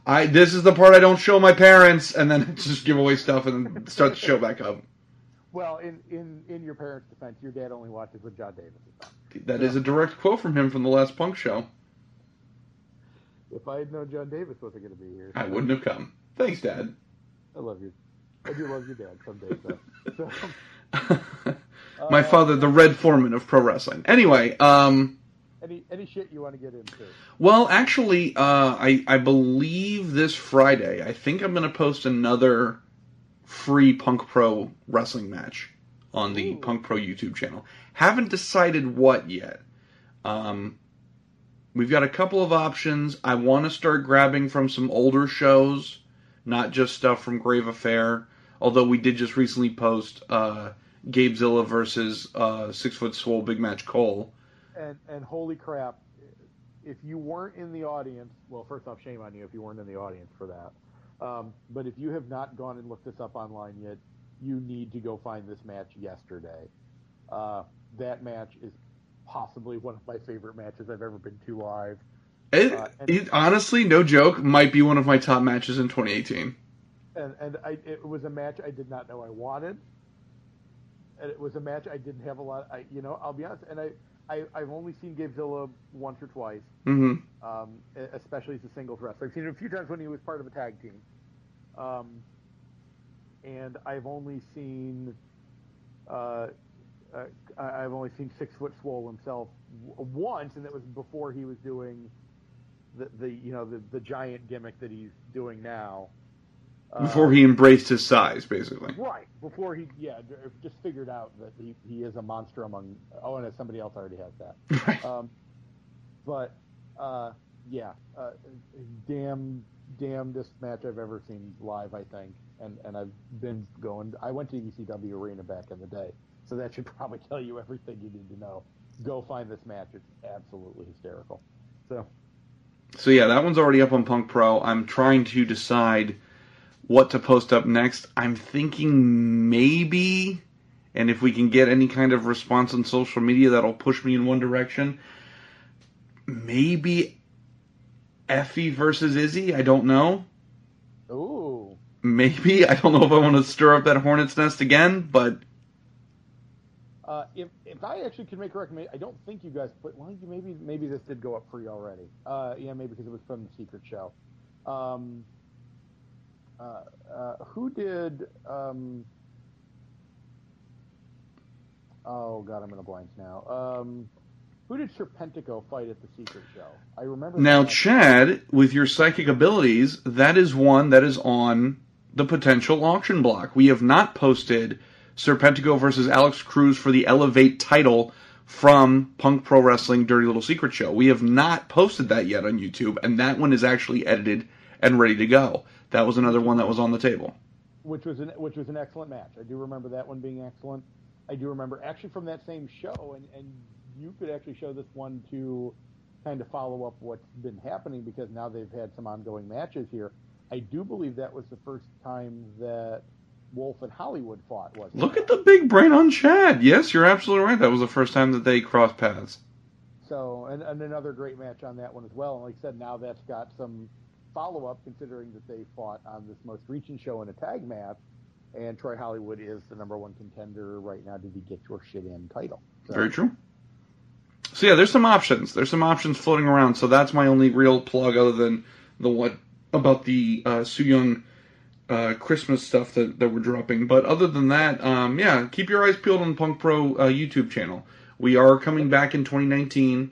"I this is the part I don't show my parents." And then just give away stuff and start the show back up. Well, in, in, in your parents' defense, your dad only watches with John Davis. That is a direct quote from him from the last Punk show. If I had known John Davis wasn't going to be here, I wouldn't have come. Thanks, Dad. I love you. I do love your dad some days, though. So, My uh, father, the Red Foreman of pro wrestling. Anyway, um, Any any shit you want to get into? well, actually, uh, I I believe this Friday, I think I'm going to post another free Punk Pro wrestling match on the Ooh. Punk Pro YouTube channel. Haven't decided what yet. Um, we've got a couple of options. I want to start grabbing from some older shows, not just stuff from Grave Affair. Although we did just recently post uh, Gabezilla versus uh, Six Foot Swole Big Match Cole. And and holy crap, if you weren't in the audience, well, first off, shame on you if you weren't in the audience for that. Um, but if you have not gone and looked this up online yet, you need to go find this match yesterday. Uh, that match is possibly one of my favorite matches I've ever been to live. It, Uh, it honestly, no joke, might be one of my top matches in 2018. and and I, it was a match I did not know I wanted, and it was a match I didn't have a lot. I, you know, I'll be honest, and I, I I've only seen Gabezilla once or twice, hmm um, especially as a singles wrestler. I've seen him a few times when he was part of a tag team, um, and I've only seen. Uh, uh, I've only seen Six Foot Swole himself w- once, and that was before he was doing the, the you know the, the giant gimmick that he's doing now. Uh, Before he embraced his size, basically. Right before he, yeah, just figured out that he, he is a monster among. Oh, and somebody else already has that. Right. Um, but uh, yeah, uh, damn, damnedest match I've ever seen live. I think, and and I've been going. I went to ECW Arena back in the day, so that should probably tell you everything you need to know. Go find this match; it's absolutely hysterical. So So yeah, that one's already up on Punk Pro. I'm trying to decide what to post up next. I'm thinking maybe, and if we can get any kind of response on social media that'll push me in one direction, maybe Effie versus Izzy. I don't know. ooh, Maybe I don't know if I want to stir up that hornet's nest again, but Uh, if if I actually could make a recommendation, I don't think you guys put. Well, you- maybe maybe this did go up free already. Uh, yeah, maybe because it was from the secret show. Um, who did? Um, oh God, I'm in a blank now. Um, who did Serpentico fight at the secret show? I remember. Now, that. Chad, with your psychic abilities, that is one that is on the potential auction block. We have not posted Serpentico versus Alex Cruz for the Elevate title from Punk Pro Wrestling Dirty Little Secret Show. We have not posted that yet on YouTube, and that one is actually edited and ready to go. That was another one that was on the table. which was an which was an excellent match. I do remember that one being excellent. I do remember actually from that same show, and and you could actually show this one to kind of follow up what's been happening because now they've had some ongoing matches here. I do believe that was the first time that Wolf and Hollywood fought. Was Look at the big brain on Chad. Yes, you're absolutely right. That was the first time that they crossed paths. So, and, and another great match on that one as well. And like I said, now that's got some follow up considering that they fought on this most recent show in a tag match. And Troy Hollywood is the number one contender right now to the Get Your Shit In title. So, Very true. So yeah, there's some options. There's some options floating around. So that's my only real plug, other than the what about the uh, Su Yung uh, Christmas stuff that, that we're dropping. But other than that, um, yeah, keep your eyes peeled on the Punk Pro uh, YouTube channel. We are coming back in 2019,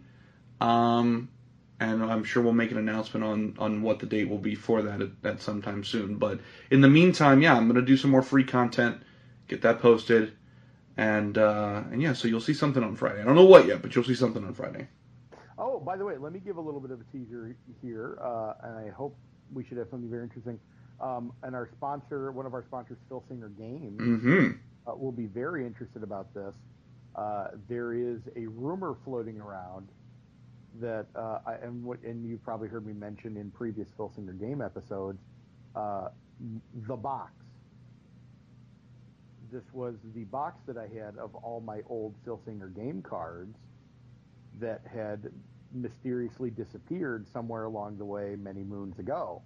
um, and I'm sure we'll make an announcement on on what the date will be for that at, at sometime soon. But in the meantime, yeah, I'm gonna do some more free content, get that posted. And uh, and yeah, so you'll see something on Friday. I don't know what yet, but you'll see something on Friday. Oh, by the way, let me give a little bit of a teaser here, uh, and I hope we should have something very interesting. Um, and our sponsor, one of our sponsors, Phil Singer Games, Mm-hmm. uh, will be very interested about this. Uh, there is a rumor floating around that, uh, I, and what, and you probably heard me mention in previous Phil Singer game episodes, uh, the box. This was the box that I had of all my old Phil Singer game cards that had mysteriously disappeared somewhere along the way many moons ago.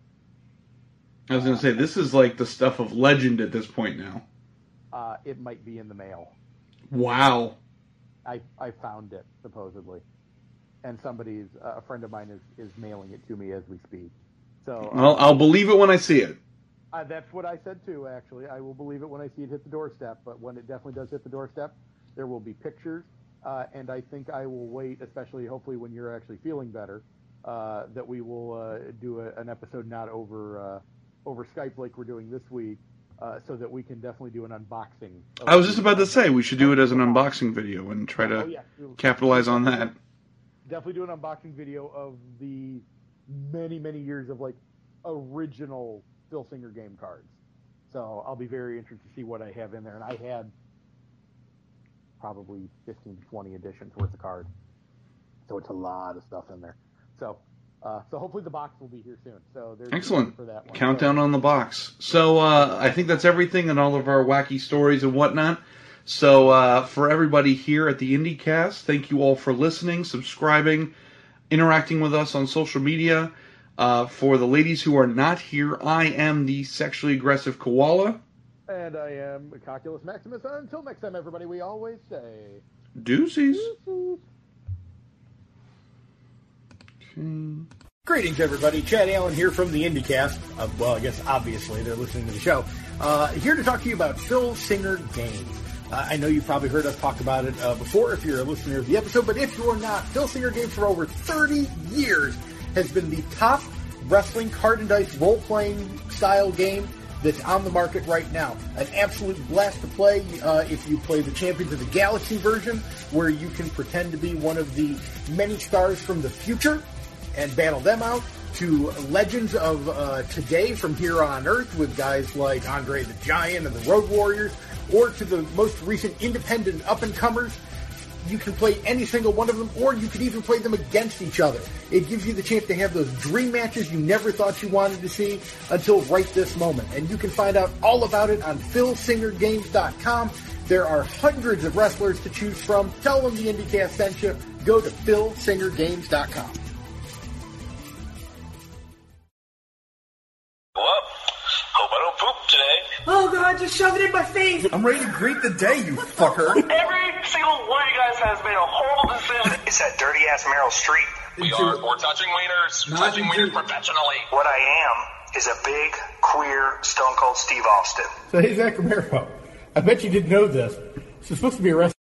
I was gonna say this is like the stuff of legend at this point now. uh, it might be in the mail. Wow. I I found it supposedly, and somebody's uh, a friend of mine is is mailing it to me as we speak. So uh, I'll, I'll believe it when I see it. uh, that's what I said too. Actually, I will believe it when I see it hit the doorstep. But when it definitely does hit the doorstep, there will be pictures, uh, and I think I will wait, especially hopefully when you're actually feeling better, uh, that we will uh, do a, an episode not over uh, over Skype like we're doing this week, uh, so that we can definitely do an unboxing. I was just about to say we should do it as an unboxing video and try to Oh, yeah. Capitalize on that. Definitely do an unboxing video of the many many years of like original Phil Singer game cards. So I'll be very interested to see what I have in there, and I had probably 15 to 20 editions worth of cards. So it's a lot of stuff in there. So uh, so hopefully the box will be here soon. So there's Excellent. for that one. Countdown on the box. So uh, I think that's everything and all of our wacky stories and whatnot. So uh, for everybody here at the IndieCast, thank you all for listening, subscribing, interacting with us on social media. Uh, for the ladies who are not here, I am the sexually aggressive koala. And I am Calculus Maximus. Until next time, everybody, we always say. Deuces. Greetings, everybody. Chad Allen here from the IndieCast. Uh, well, I guess obviously they're listening to the show. Uh, here to talk to you about Phil Singer Games. I know you've probably heard us talk about it uh, before if you're a listener of the episode, but if you're not, Phil Singer Games for over 30 years has been the top wrestling card and dice role-playing style game that's on the market right now. An absolute blast to play uh, if you play the Champions of the Galaxy version, where you can pretend to be one of the many stars from the future and battle them out to legends of uh, today from here on Earth with guys like Andre the Giant and the Road Warriors, or to the most recent independent up-and-comers. You can play any single one of them, or you could even play them against each other. It gives you the chance to have those dream matches you never thought you wanted to see until right this moment. And you can find out all about it on PhilSingerGames.com. There are hundreds of wrestlers to choose from. Tell them the IndieCast sent you. Go to PhilSingerGames.com. Well, hope I don't poop today. Oh god, just shove it in my face! I'm ready to greet the day, you fucker. Every single one of you guys has made a horrible decision. It's that dirty ass Meryl Streep. We are we're touching wieners, Not touching into- wieners professionally. What I am is a big, queer, Stone Cold Steve Austin. So hey, Zach Romero, I bet you didn't know this. This is supposed to be a wrestling